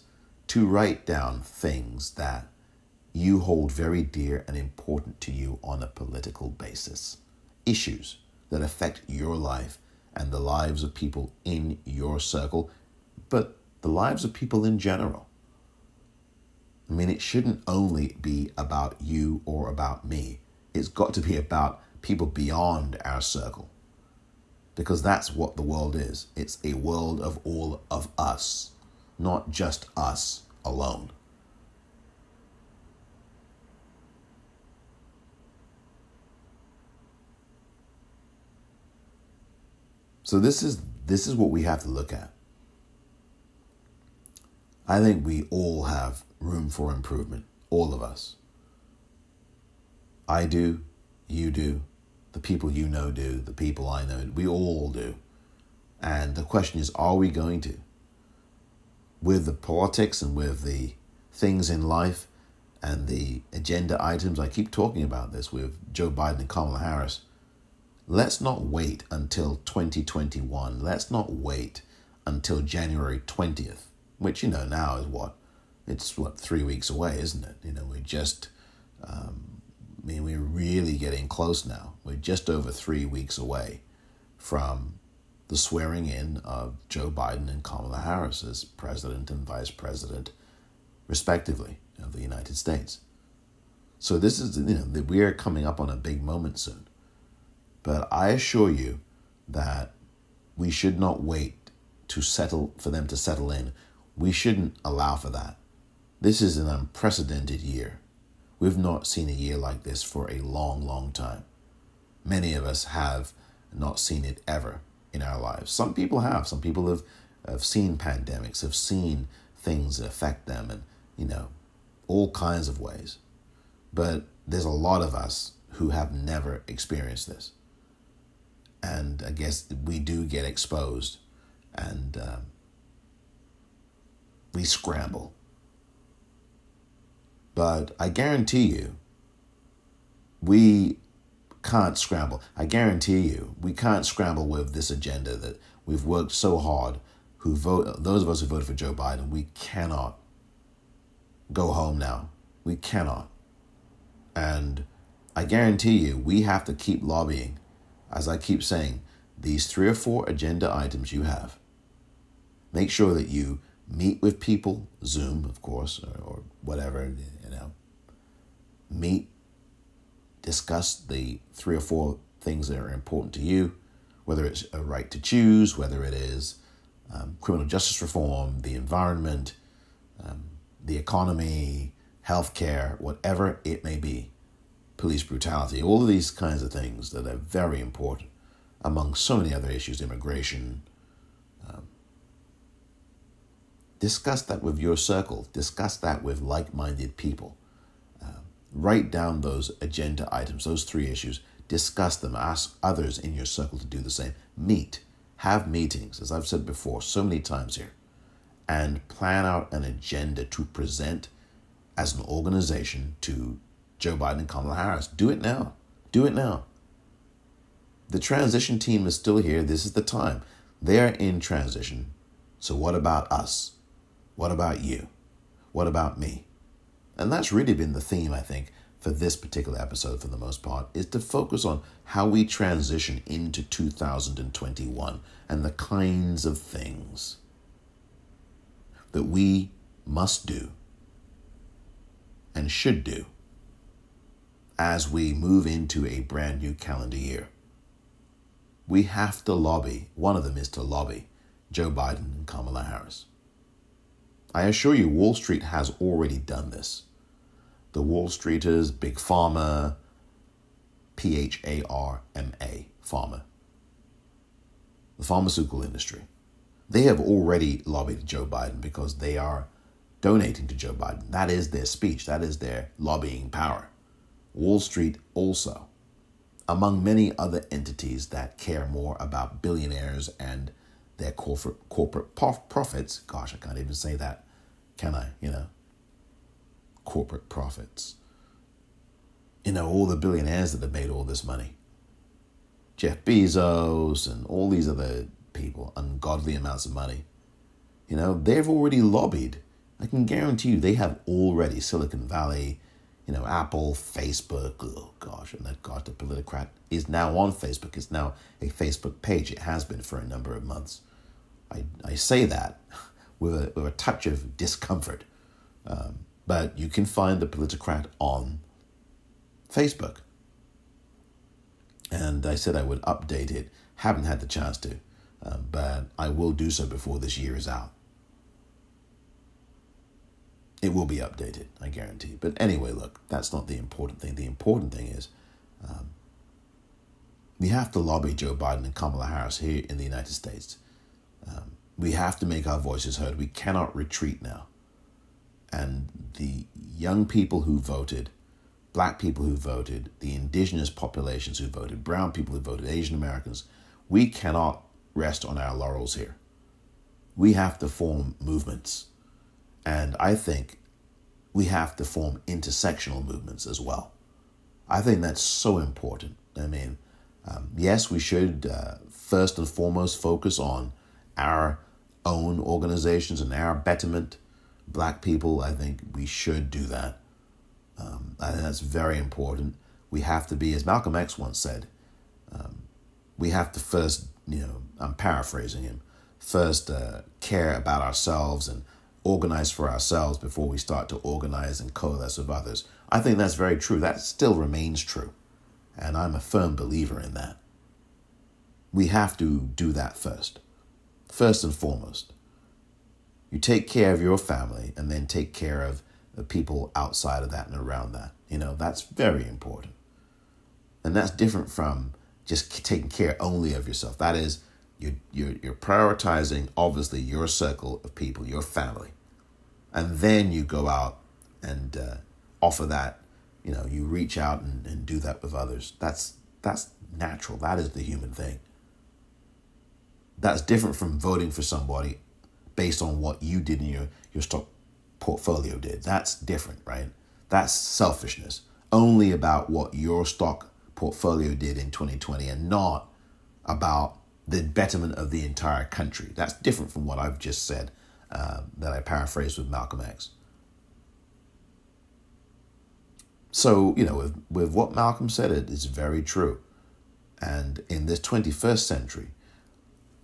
to write down things that you hold very dear and important to you on a political basis, issues that affect your life and the lives of people in your circle, but the lives of people in general. I mean, it shouldn't only be about you or about me. It's got to be about people beyond our circle. Because that's what the world is. It's a world of all of us, not just us alone. So this is this is what we have to look at. I think we all have room for improvement, all of us. I do, you do, the people you know do, the people I know, we all do. And the question is, are we going to? With the politics and with the things in life and the agenda items, I keep talking about this with Joe Biden and Kamala Harris. Let's not wait until 2021. Let's not wait until January 20th, which, you know, now is what? It's what, three weeks away, isn't it? You know, we're just, um, I mean, we're really getting close now. We're just over three weeks away from the swearing in of Joe Biden and Kamala Harris as president and vice president, respectively, of the United States. So this is, you know, we are coming up on a big moment soon. But I assure you that we should not wait to settle for them to settle in. We shouldn't allow for that. This is an unprecedented year. We've not seen a year like this for a long, long time. Many of us have not seen it ever in our lives. Some people have. Some people have, have seen pandemics, have seen things affect them, and, you know, all kinds of ways. But there's a lot of us who have never experienced this and I guess we do get exposed, and um, we scramble. But I guarantee you, we can't scramble. I guarantee you, we can't scramble with this agenda that we've worked so hard. Who vote? Those of us who voted for Joe Biden, we cannot go home now. We cannot. And I guarantee you, we have to keep lobbying as I keep saying, these three or four agenda items you have, Make sure that you meet with people, Zoom, of course, or, or whatever, you know. Meet, discuss the three or four things that are important to you, whether it's a right to choose, whether it is um, criminal justice reform, the environment, um, the economy, healthcare, whatever it may be, police brutality, all of these kinds of things that are very important, among so many other issues, immigration. Um, discuss that with your circle, discuss that with like minded people. Uh, write down those agenda items, those three issues, discuss them, ask others in your circle to do the same. Meet, have meetings, as I've said before so many times here, and plan out an agenda to present as an organization to Joe Biden and Kamala Harris. Do it now. Do it now. The transition team is still here. This is the time. They're in transition. So, what about us? What about you? What about me? And that's really been the theme, I think, for this particular episode for the most part, is to focus on how we transition into 2021 and the kinds of things that we must do and should do as we move into a brand new calendar year. We have to lobby, one of them is to lobby Joe Biden and Kamala Harris. I assure you, Wall Street has already done this. The Wall Streeters, Big Pharma, P H A R M A, Pharma, the pharmaceutical industry. They have already lobbied Joe Biden because they are donating to Joe Biden. That is their speech, that is their lobbying power. Wall Street also, among many other entities that care more about billionaires and their corporate corporate profits. Gosh, I can't even say that, can I? You know, corporate profits. You know, all the billionaires that have made all this money. Jeff Bezos and all these other people, ungodly amounts of money. You know, they've already lobbied. I can guarantee you they have already Silicon Valley, you know, Apple, Facebook, oh gosh, and that God, the Politicrat is now on Facebook. It's now a Facebook page. It has been for a number of months. I, I say that with a, with a touch of discomfort. Um, but you can find the Politicrat on Facebook. And I said I would update it. Haven't had the chance to, uh, but I will do so before this year is out. It will be updated, I guarantee. But anyway, look, that's not the important thing. The important thing is um, we have to lobby Joe Biden and Kamala Harris here in the United States. Um, we have to make our voices heard. We cannot retreat now. And the young people who voted, black people who voted, the indigenous populations who voted, brown people who voted, Asian Americans, we cannot rest on our laurels here. We have to form movements. And I think we have to form intersectional movements as well. I think that's so important. I mean, um, yes, we should uh, first and foremost focus on our own organizations and our betterment. Black people, I think we should do that. Um, I think that's very important. We have to be, as Malcolm X once said, um, we have to first, you know, I'm paraphrasing him, first uh, care about ourselves and organize for ourselves before we start to organize and coalesce with others. I think that's very true. That still remains true. And I'm a firm believer in that. We have to do that first first and foremost. You take care of your family and then take care of the people outside of that and around that. You know, that's very important. And that's different from just taking care only of yourself. That is, you're, you're, you're prioritizing, obviously, your circle of people, your family. And then you go out and uh, offer that, you know, you reach out and, and do that with others. That's, that's natural. That is the human thing. That's different from voting for somebody based on what you did in your, your stock portfolio did. That's different, right? That's selfishness. Only about what your stock portfolio did in 2020 and not about the betterment of the entire country. That's different from what I've just said uh, that I paraphrased with Malcolm X. So, you know, with, with what Malcolm said, it is very true. And in this 21st century,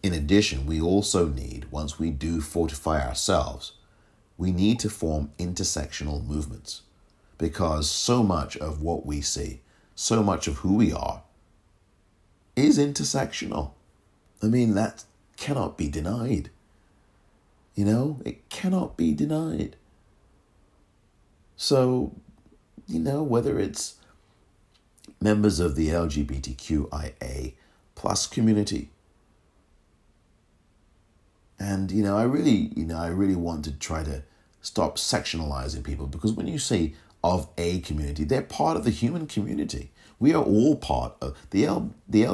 in addition, we also need, once we do fortify ourselves, we need to form intersectional movements because so much of what we see, so much of who we are, is intersectional. I mean, that cannot be denied. You know, it cannot be denied. So, you know, whether it's members of the LGBTQIA plus community, and you know, I really, you know, I really want to try to stop sectionalizing people because when you say of a community, they're part of the human community. We are all part of the L, the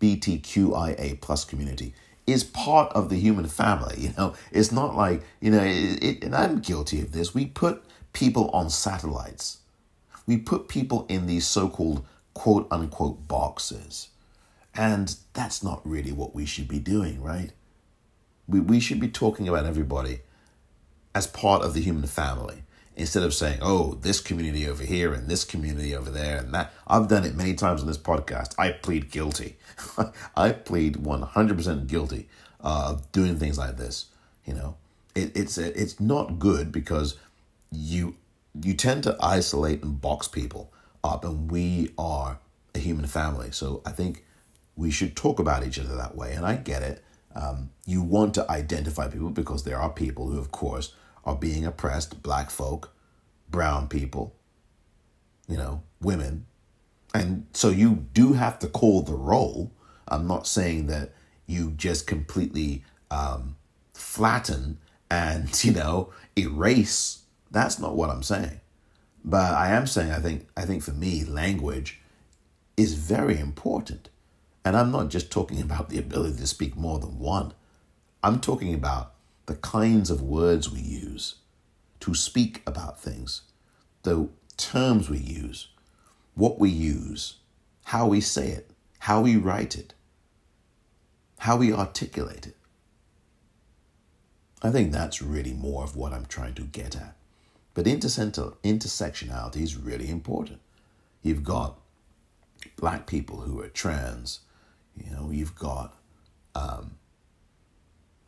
LGBTQIA plus community is part of the human family. You know, it's not like you know, it, it, and I'm guilty of this. We put people on satellites. We put people in these so-called quote unquote boxes. And that's not really what we should be doing, right? We, we should be talking about everybody as part of the human family instead of saying, oh, this community over here and this community over there and that. I've done it many times on this podcast. I plead guilty. I plead 100% guilty of doing things like this. You know, it, it's it's not good because you you tend to isolate and box people up, and we are a human family. So I think we should talk about each other that way. And I get it. Um, you want to identify people because there are people who, of course, are being oppressed black folk, brown people, you know, women. And so you do have to call the roll. I'm not saying that you just completely um, flatten and, you know, erase. That's not what I'm saying. But I am saying I think I think for me language is very important. And I'm not just talking about the ability to speak more than one. I'm talking about the kinds of words we use to speak about things, the terms we use, what we use, how we say it, how we write it, how we articulate it. I think that's really more of what I'm trying to get at. But intersectionality is really important. You've got black people who are trans, you know, you've got, um,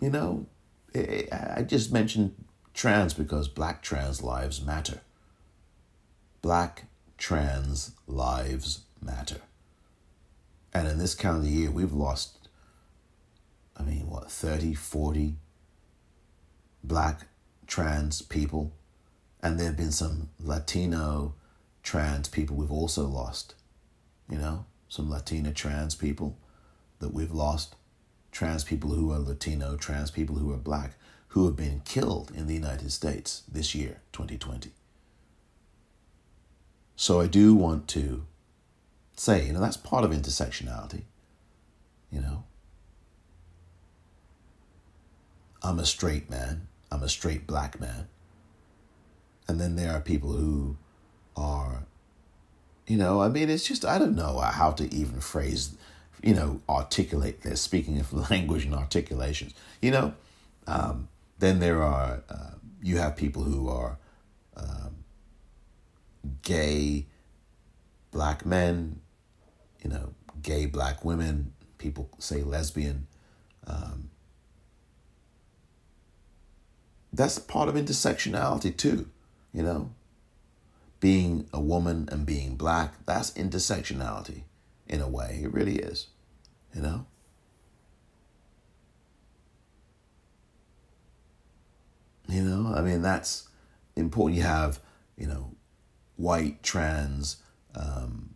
you know, I just mentioned trans because black trans lives matter. Black trans lives matter. And in this calendar year, we've lost, I mean, what, 30, 40 black trans people. And there have been some Latino trans people we've also lost. You know, some Latina trans people that we've lost trans people who are Latino, trans people who are black, who have been killed in the United States this year, 2020. So I do want to say, you know, that's part of intersectionality. You know, I'm a straight man, I'm a straight black man. And then there are people who are, you know, I mean, it's just, I don't know how to even phrase you know, articulate this, speaking of language and articulations, you know. Um, then there are, uh, you have people who are um, gay black men, you know, gay black women, people say lesbian. Um, that's part of intersectionality too, you know. Being a woman and being black, that's intersectionality in a way. It really is, you know? You know, I mean, that's important. You have, you know, white, trans, um,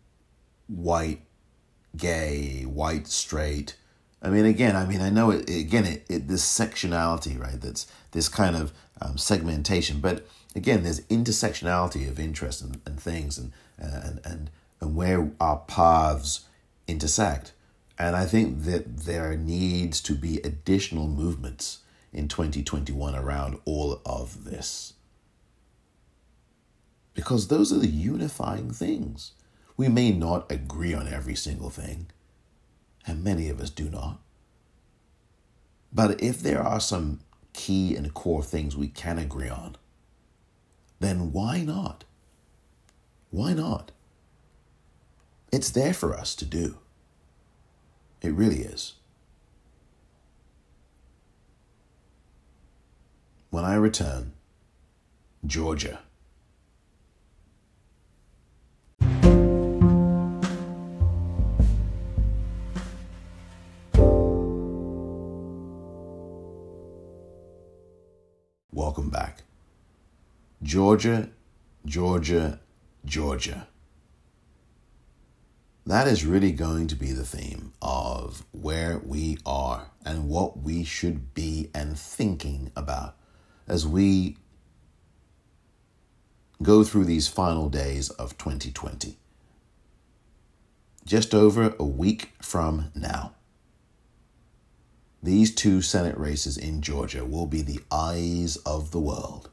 white, gay, white, straight. I mean, again, I mean, I know it, again, it, it this sectionality, right? That's this kind of um, segmentation. But again, there's intersectionality of interest and, and things and, and, and, and where our paths intersect. And I think that there needs to be additional movements in 2021 around all of this. Because those are the unifying things. We may not agree on every single thing, and many of us do not. But if there are some key and core things we can agree on, then why not? Why not? It's there for us to do. It really is. When I return, Georgia. Welcome back. Georgia, Georgia, Georgia. That is really going to be the theme of where we are and what we should be and thinking about as we go through these final days of 2020. Just over a week from now, these two Senate races in Georgia will be the eyes of the world.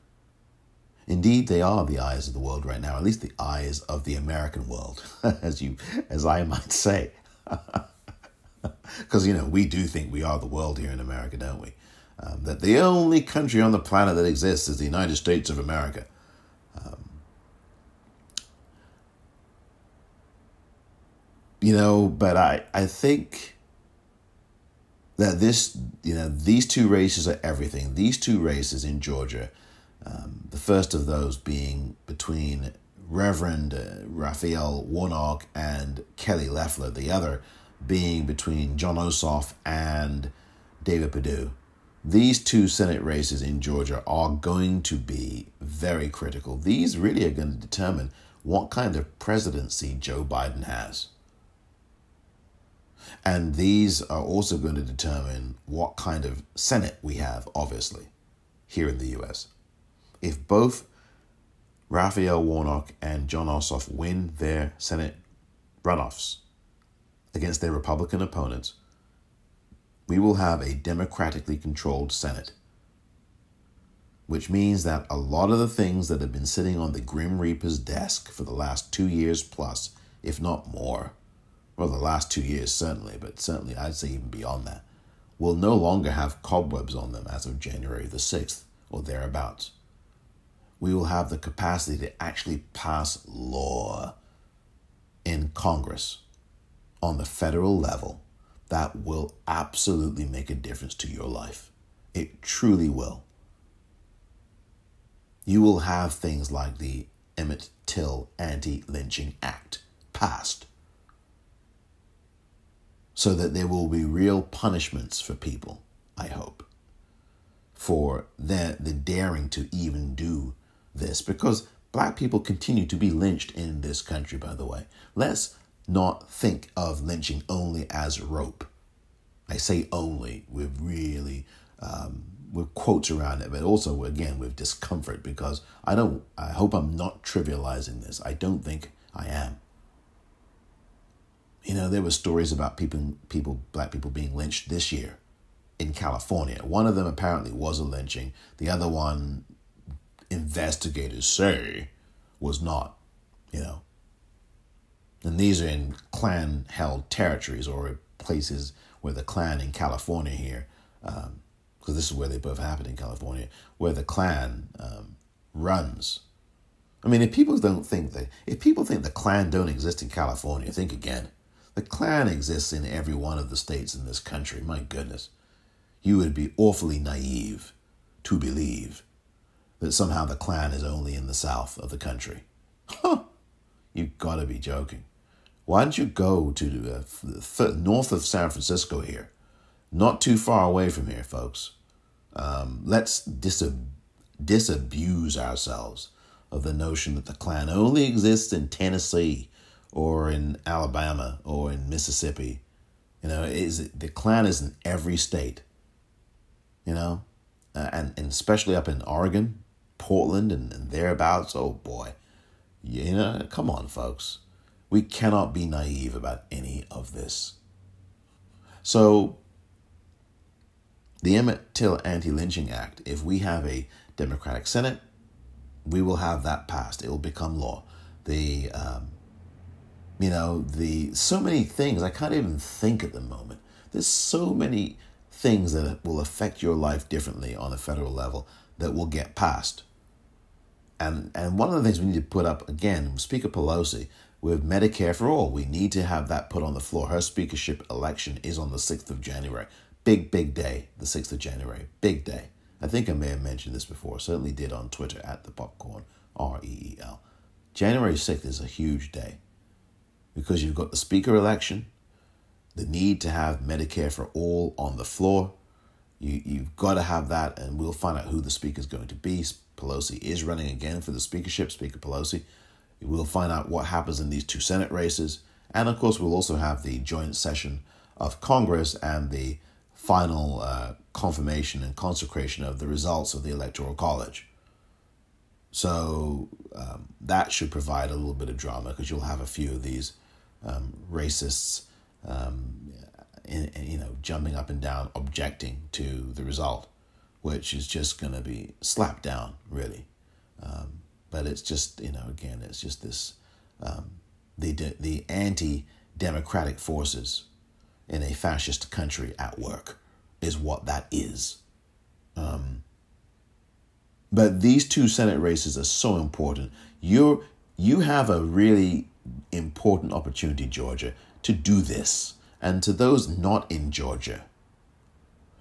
Indeed, they are the eyes of the world right now, at least the eyes of the American world, as you as I might say. Because you know, we do think we are the world here in America, don't we? Um, that the only country on the planet that exists is the United States of America. Um, you know, but I, I think that this, you know, these two races are everything. These two races in Georgia um, the first of those being between Reverend uh, Raphael Warnock and Kelly Loeffler, the other being between Jon Ossoff and David Perdue. These two Senate races in Georgia are going to be very critical. These really are going to determine what kind of presidency Joe Biden has. And these are also going to determine what kind of Senate we have, obviously, here in the US if both Raphael Warnock and Jon Ossoff win their Senate runoffs against their Republican opponents, we will have a democratically controlled Senate. Which means that a lot of the things that have been sitting on the Grim Reaper's desk for the last two years plus, if not more, well, the last two years certainly, but certainly I'd say even beyond that, will no longer have cobwebs on them as of January the 6th or thereabouts we will have the capacity to actually pass law in Congress on the federal level that will absolutely make a difference to your life. It truly will. You will have things like the Emmett Till Anti Lynching Act passed so that there will be real punishments for people, I hope, for the, the daring to even do this because black people continue to be lynched in this country, by the way. Let's not think of lynching only as rope. I say only with really um, with quotes around it, but also again with discomfort because I don't. I hope I'm not trivializing this. I don't think I am. You know, there were stories about people, people, black people being lynched this year in California. One of them apparently was a lynching. The other one investigators say was not, you know. And these are in Klan held territories or places where the Klan in California here, because um, this is where they both happen in California, where the Klan um, runs. I mean, if people don't think that, if people think the Klan don't exist in California, think again. The Klan exists in every one of the states in this country. My goodness. You would be awfully naive to believe that somehow the Klan is only in the south of the country. Huh, you've got to be joking. Why don't you go to uh, north of San Francisco here? Not too far away from here, folks. Um, let's disab- disabuse ourselves of the notion that the Klan only exists in Tennessee or in Alabama or in Mississippi. You know, is the Klan is in every state. You know, uh, and and especially up in Oregon, Portland and, and thereabouts, oh boy. You know, come on, folks. We cannot be naive about any of this. So, the Emmett Till Anti Lynching Act, if we have a Democratic Senate, we will have that passed. It will become law. The, um, you know, the so many things I can't even think at the moment. There's so many things that will affect your life differently on a federal level that will get passed. And, and one of the things we need to put up again, Speaker Pelosi, with Medicare for all, we need to have that put on the floor. Her speakership election is on the 6th of January. Big, big day, the 6th of January. Big day. I think I may have mentioned this before, certainly did on Twitter at the popcorn, R E E L. January 6th is a huge day because you've got the speaker election, the need to have Medicare for all on the floor. You, you've got to have that, and we'll find out who the speaker is going to be. Pelosi is running again for the speakership, Speaker Pelosi. We'll find out what happens in these two Senate races. And of course, we'll also have the joint session of Congress and the final uh, confirmation and consecration of the results of the Electoral College. So um, that should provide a little bit of drama because you'll have a few of these um, racists, um, in, in, you know, jumping up and down, objecting to the result, which is just going to be slapped down, really. Um, but it's just, you know, again, it's just this um, the the anti-democratic forces in a fascist country at work is what that is. Um, but these two Senate races are so important. you you have a really important opportunity, Georgia, to do this. And to those not in Georgia,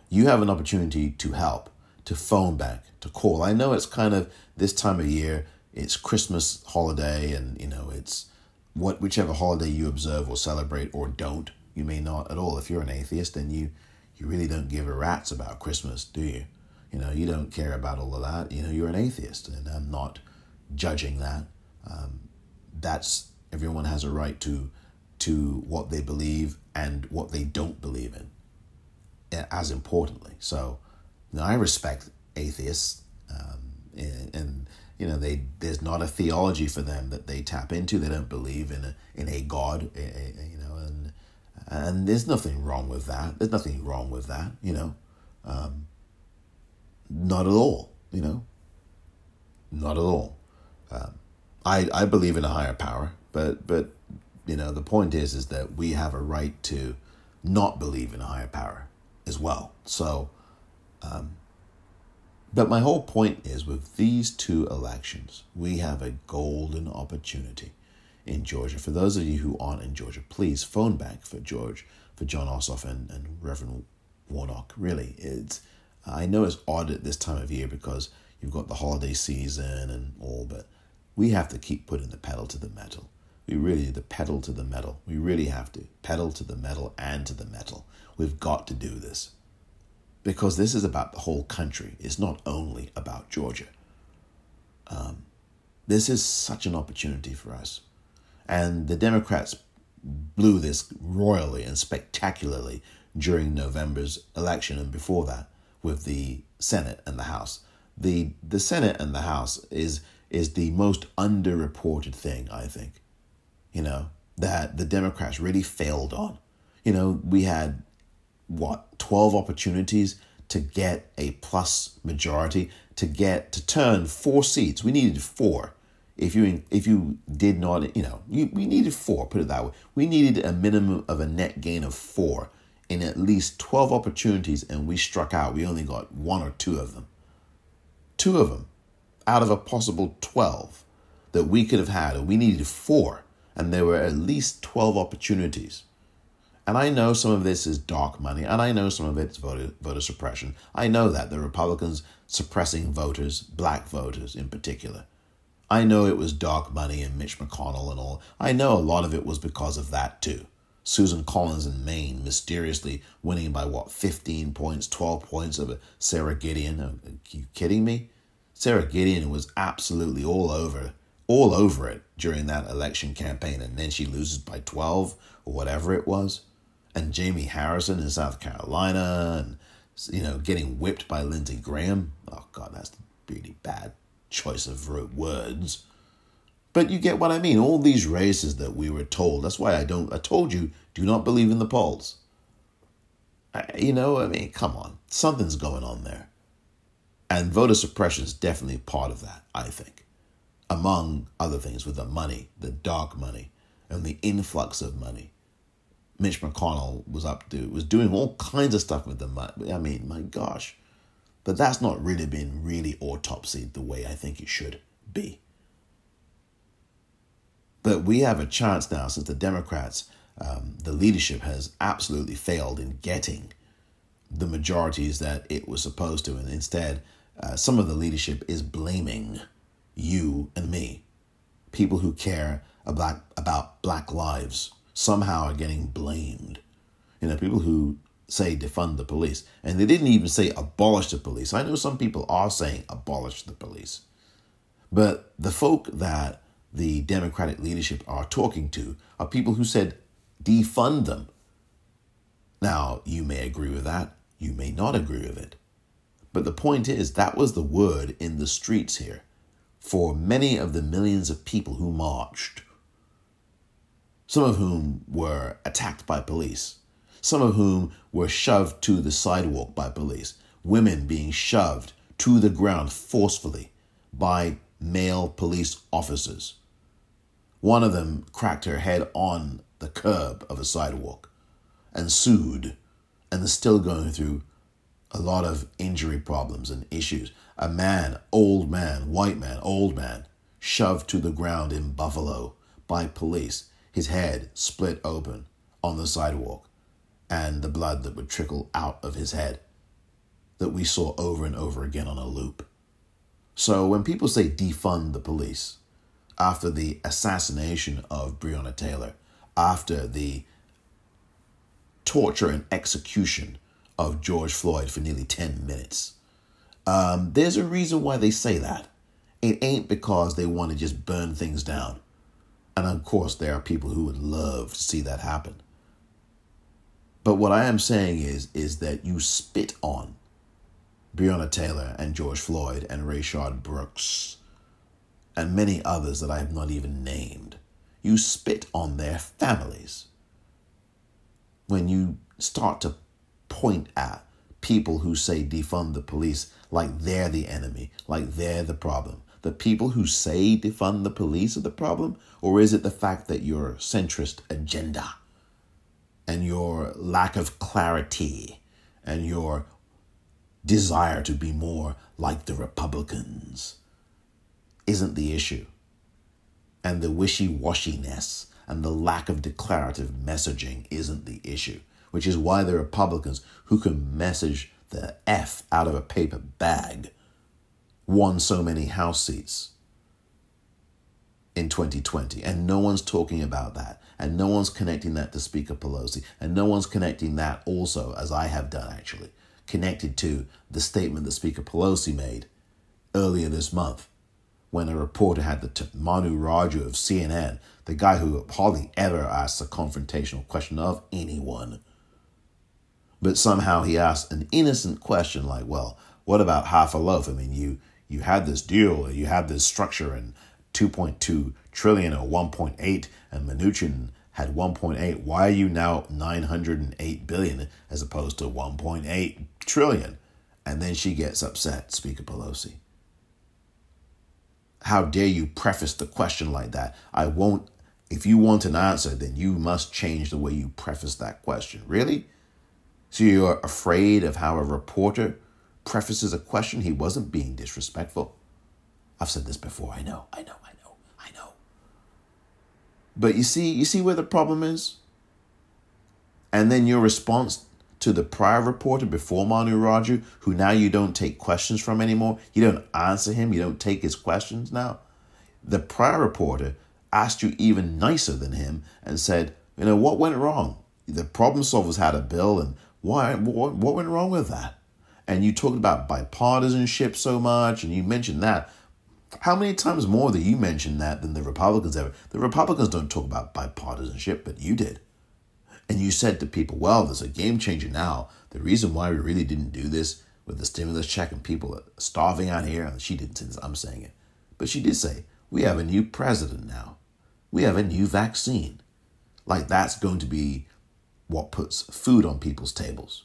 you have an opportunity to help, to phone back, to call. I know it's kind of this time of year, it's Christmas holiday, and you know, it's what whichever holiday you observe or celebrate or don't. You may not at all. If you're an atheist, then you you really don't give a rat's about Christmas, do you? You know, you don't care about all of that. You know, you're an atheist, and I'm not judging that. Um, that's everyone has a right to to what they believe and what they don't believe in, as importantly. So, you know, I respect atheists, um, and, and you know they there's not a theology for them that they tap into. They don't believe in a in a God, a, a, you know, and and there's nothing wrong with that. There's nothing wrong with that, you know. Um, not at all, you know. Not at all. Um, I I believe in a higher power, but but you know the point is is that we have a right to not believe in a higher power as well. So, um, but my whole point is with these two elections, we have a golden opportunity in Georgia. For those of you who aren't in Georgia, please phone back for George, for Jon Ossoff and, and Reverend Warnock. Really, it's I know it's odd at this time of year because you've got the holiday season and all, but we have to keep putting the pedal to the metal. We really need the pedal to the metal. We really have to pedal to the metal and to the metal. We've got to do this because this is about the whole country. It's not only about Georgia. Um, this is such an opportunity for us. And the Democrats blew this royally and spectacularly during November's election and before that with the Senate and the House. The the Senate and the House is is the most underreported thing, I think. You know, that the Democrats really failed on. You know, we had what 12 opportunities to get a plus majority to get to turn four seats. We needed four. If you if you did not you know you, we needed four put it that way. We needed a minimum of a net gain of four in at least 12 opportunities and we struck out. We only got one or two of them. Two of them out of a possible 12 that we could have had and we needed four and there were at least 12 opportunities and I know some of this is dark money, and I know some of it's voter, voter suppression. I know that the Republicans suppressing voters, black voters in particular. I know it was dark money and Mitch McConnell and all. I know a lot of it was because of that too. Susan Collins in Maine mysteriously winning by what, 15 points, 12 points over Sara Gideon. Are you kidding me? Sara Gideon was absolutely all over, all over it during that election campaign, and then she loses by 12 or whatever it was and Jamie Harrison in South Carolina, and you know, getting whipped by Lindsey Graham. Oh God, that's a really bad choice of words. But you get what I mean. All these races that we were told. That's why I don't. I told you, do not believe in the polls. I, you know, I mean, come on, something's going on there, and voter suppression is definitely part of that. I think, among other things, with the money, the dark money, and the influx of money Mitch McConnell was up to was doing all kinds of stuff with the money. I mean, my gosh. But that's not really been really autopsied the way I think it should be. But we have a chance now, since the Democrats, um, the leadership has absolutely failed in getting the majorities that it was supposed to. And instead, uh, some of the leadership is blaming you and me. People who care about, about black lives somehow are getting blamed. You know, people who say defund the police, and they didn't even say abolish the police. I know some people are saying abolish the police. But the folk that the Democratic leadership are talking to are people who said defund them. Now, you may agree with that, you may not agree with it. But the point is, that was the word in the streets here for many of the millions of people who marched, some of whom were attacked by police, some of whom were shoved to the sidewalk by police, women being shoved to the ground forcefully by male police officers. One of them cracked her head on the curb of a sidewalk and sued and is still going through a lot of injury problems and issues. A man, old man, white man, old man, shoved to the ground in Buffalo by police, his head split open on the sidewalk, and the blood that would trickle out of his head that we saw over and over again on a loop. So when people say defund the police after the assassination of Breonna Taylor, after the torture and execution of George Floyd for nearly 10 minutes. Um, there's a reason why they say that. It ain't because they want to just burn things down. And of course, there are people who would love to see that happen. But what I am saying is, is that you spit on Breonna Taylor and George Floyd and Rayshard Brooks and many others that I have not even named. You spit on their families. When you start to point at people who say defund the police like they're the enemy, like they're the problem. The people who say defund the police are the problem? Or is it the fact that your centrist agenda and your lack of clarity and your desire to be more like the Republicans isn't the issue? And the wishy washiness and the lack of declarative messaging isn't the issue which is why the Republicans, who can message the F out of a paper bag, won so many House seats in 2020. And no one's talking about that. And no one's connecting that to Speaker Pelosi. And no one's connecting that also, as I have done actually, connected to the statement that Speaker Pelosi made earlier this month when a reporter had the t- Manu Raju of CNN, the guy who hardly ever asks a confrontational question of anyone, but somehow he asked an innocent question like, well, what about half a loaf? I mean, you you had this deal, you had this structure and 2.2 trillion or 1.8 and Mnuchin had 1.8. Why are you now 908 billion as opposed to 1.8 trillion? And then she gets upset, Speaker Pelosi. How dare you preface the question like that? I won't if you want an answer, then you must change the way you preface that question. Really? So you're afraid of how a reporter prefaces a question? He wasn't being disrespectful. I've said this before. I know, I know, I know, I know. But you see, you see where the problem is? And then your response to the prior reporter before Manu Raju, who now you don't take questions from anymore, you don't answer him, you don't take his questions now. The prior reporter asked you even nicer than him and said, you know, what went wrong? The problem solvers had a bill and why? What, what went wrong with that? And you talked about bipartisanship so much, and you mentioned that. How many times more do you mention that than the Republicans ever? The Republicans don't talk about bipartisanship, but you did. And you said to people, well, there's a game changer now. The reason why we really didn't do this with the stimulus check and people are starving out here, and she didn't say this, I'm saying it. But she did say, we have a new president now. We have a new vaccine. Like that's going to be what puts food on people's tables.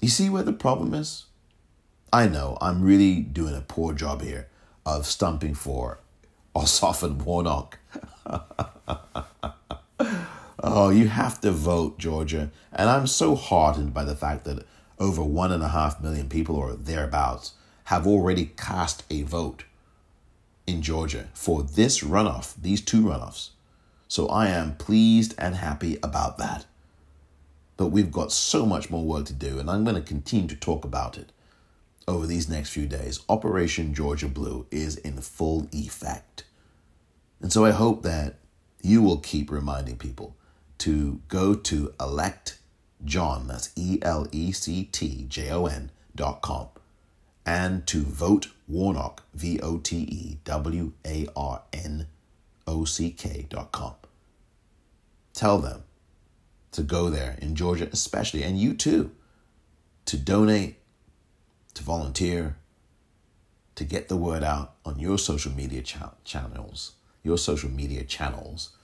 You see where the problem is? I know I'm really doing a poor job here of stumping for Ossoff and Warnock. oh, you have to vote, Georgia. And I'm so heartened by the fact that over one and a half million people or thereabouts have already cast a vote in Georgia for this runoff, these two runoffs. So I am pleased and happy about that. But we've got so much more work to do, and I'm going to continue to talk about it over these next few days. Operation Georgia Blue is in full effect. And so I hope that you will keep reminding people to go to elect Jon, that's E L E C T J O N dot com, and to vote Warnock, V O T E W A R N O C K dot com. Tell them to go there in Georgia, especially, and you too, to donate, to volunteer, to get the word out on your social media cha- channels, your social media channels,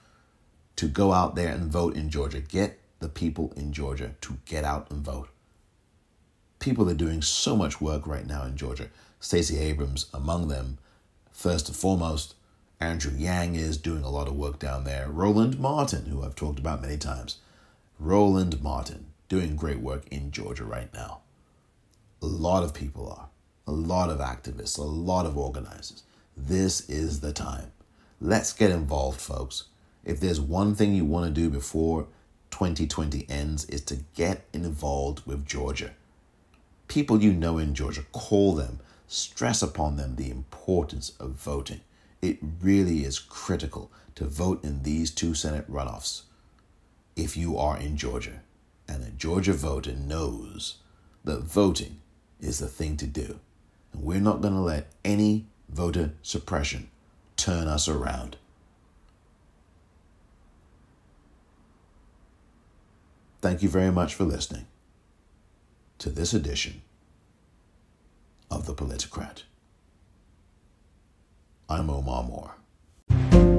to go out there and vote in Georgia. Get the people in Georgia to get out and vote. People are doing so much work right now in Georgia. Stacey Abrams among them. First and foremost, Andrew Yang is doing a lot of work down there. Roland Martin, who I've talked about many times. Roland Martin doing great work in Georgia right now. A lot of people are. A lot of activists, a lot of organizers. This is the time. Let's get involved, folks. If there's one thing you want to do before 2020 ends is to get involved with Georgia. People you know in Georgia, call them, stress upon them the importance of voting. It really is critical to vote in these two Senate runoffs if you are in Georgia. And a Georgia voter knows that voting is the thing to do. And we're not going to let any voter suppression turn us around. Thank you very much for listening to this edition of The Politicrat. I'm Omar Moore.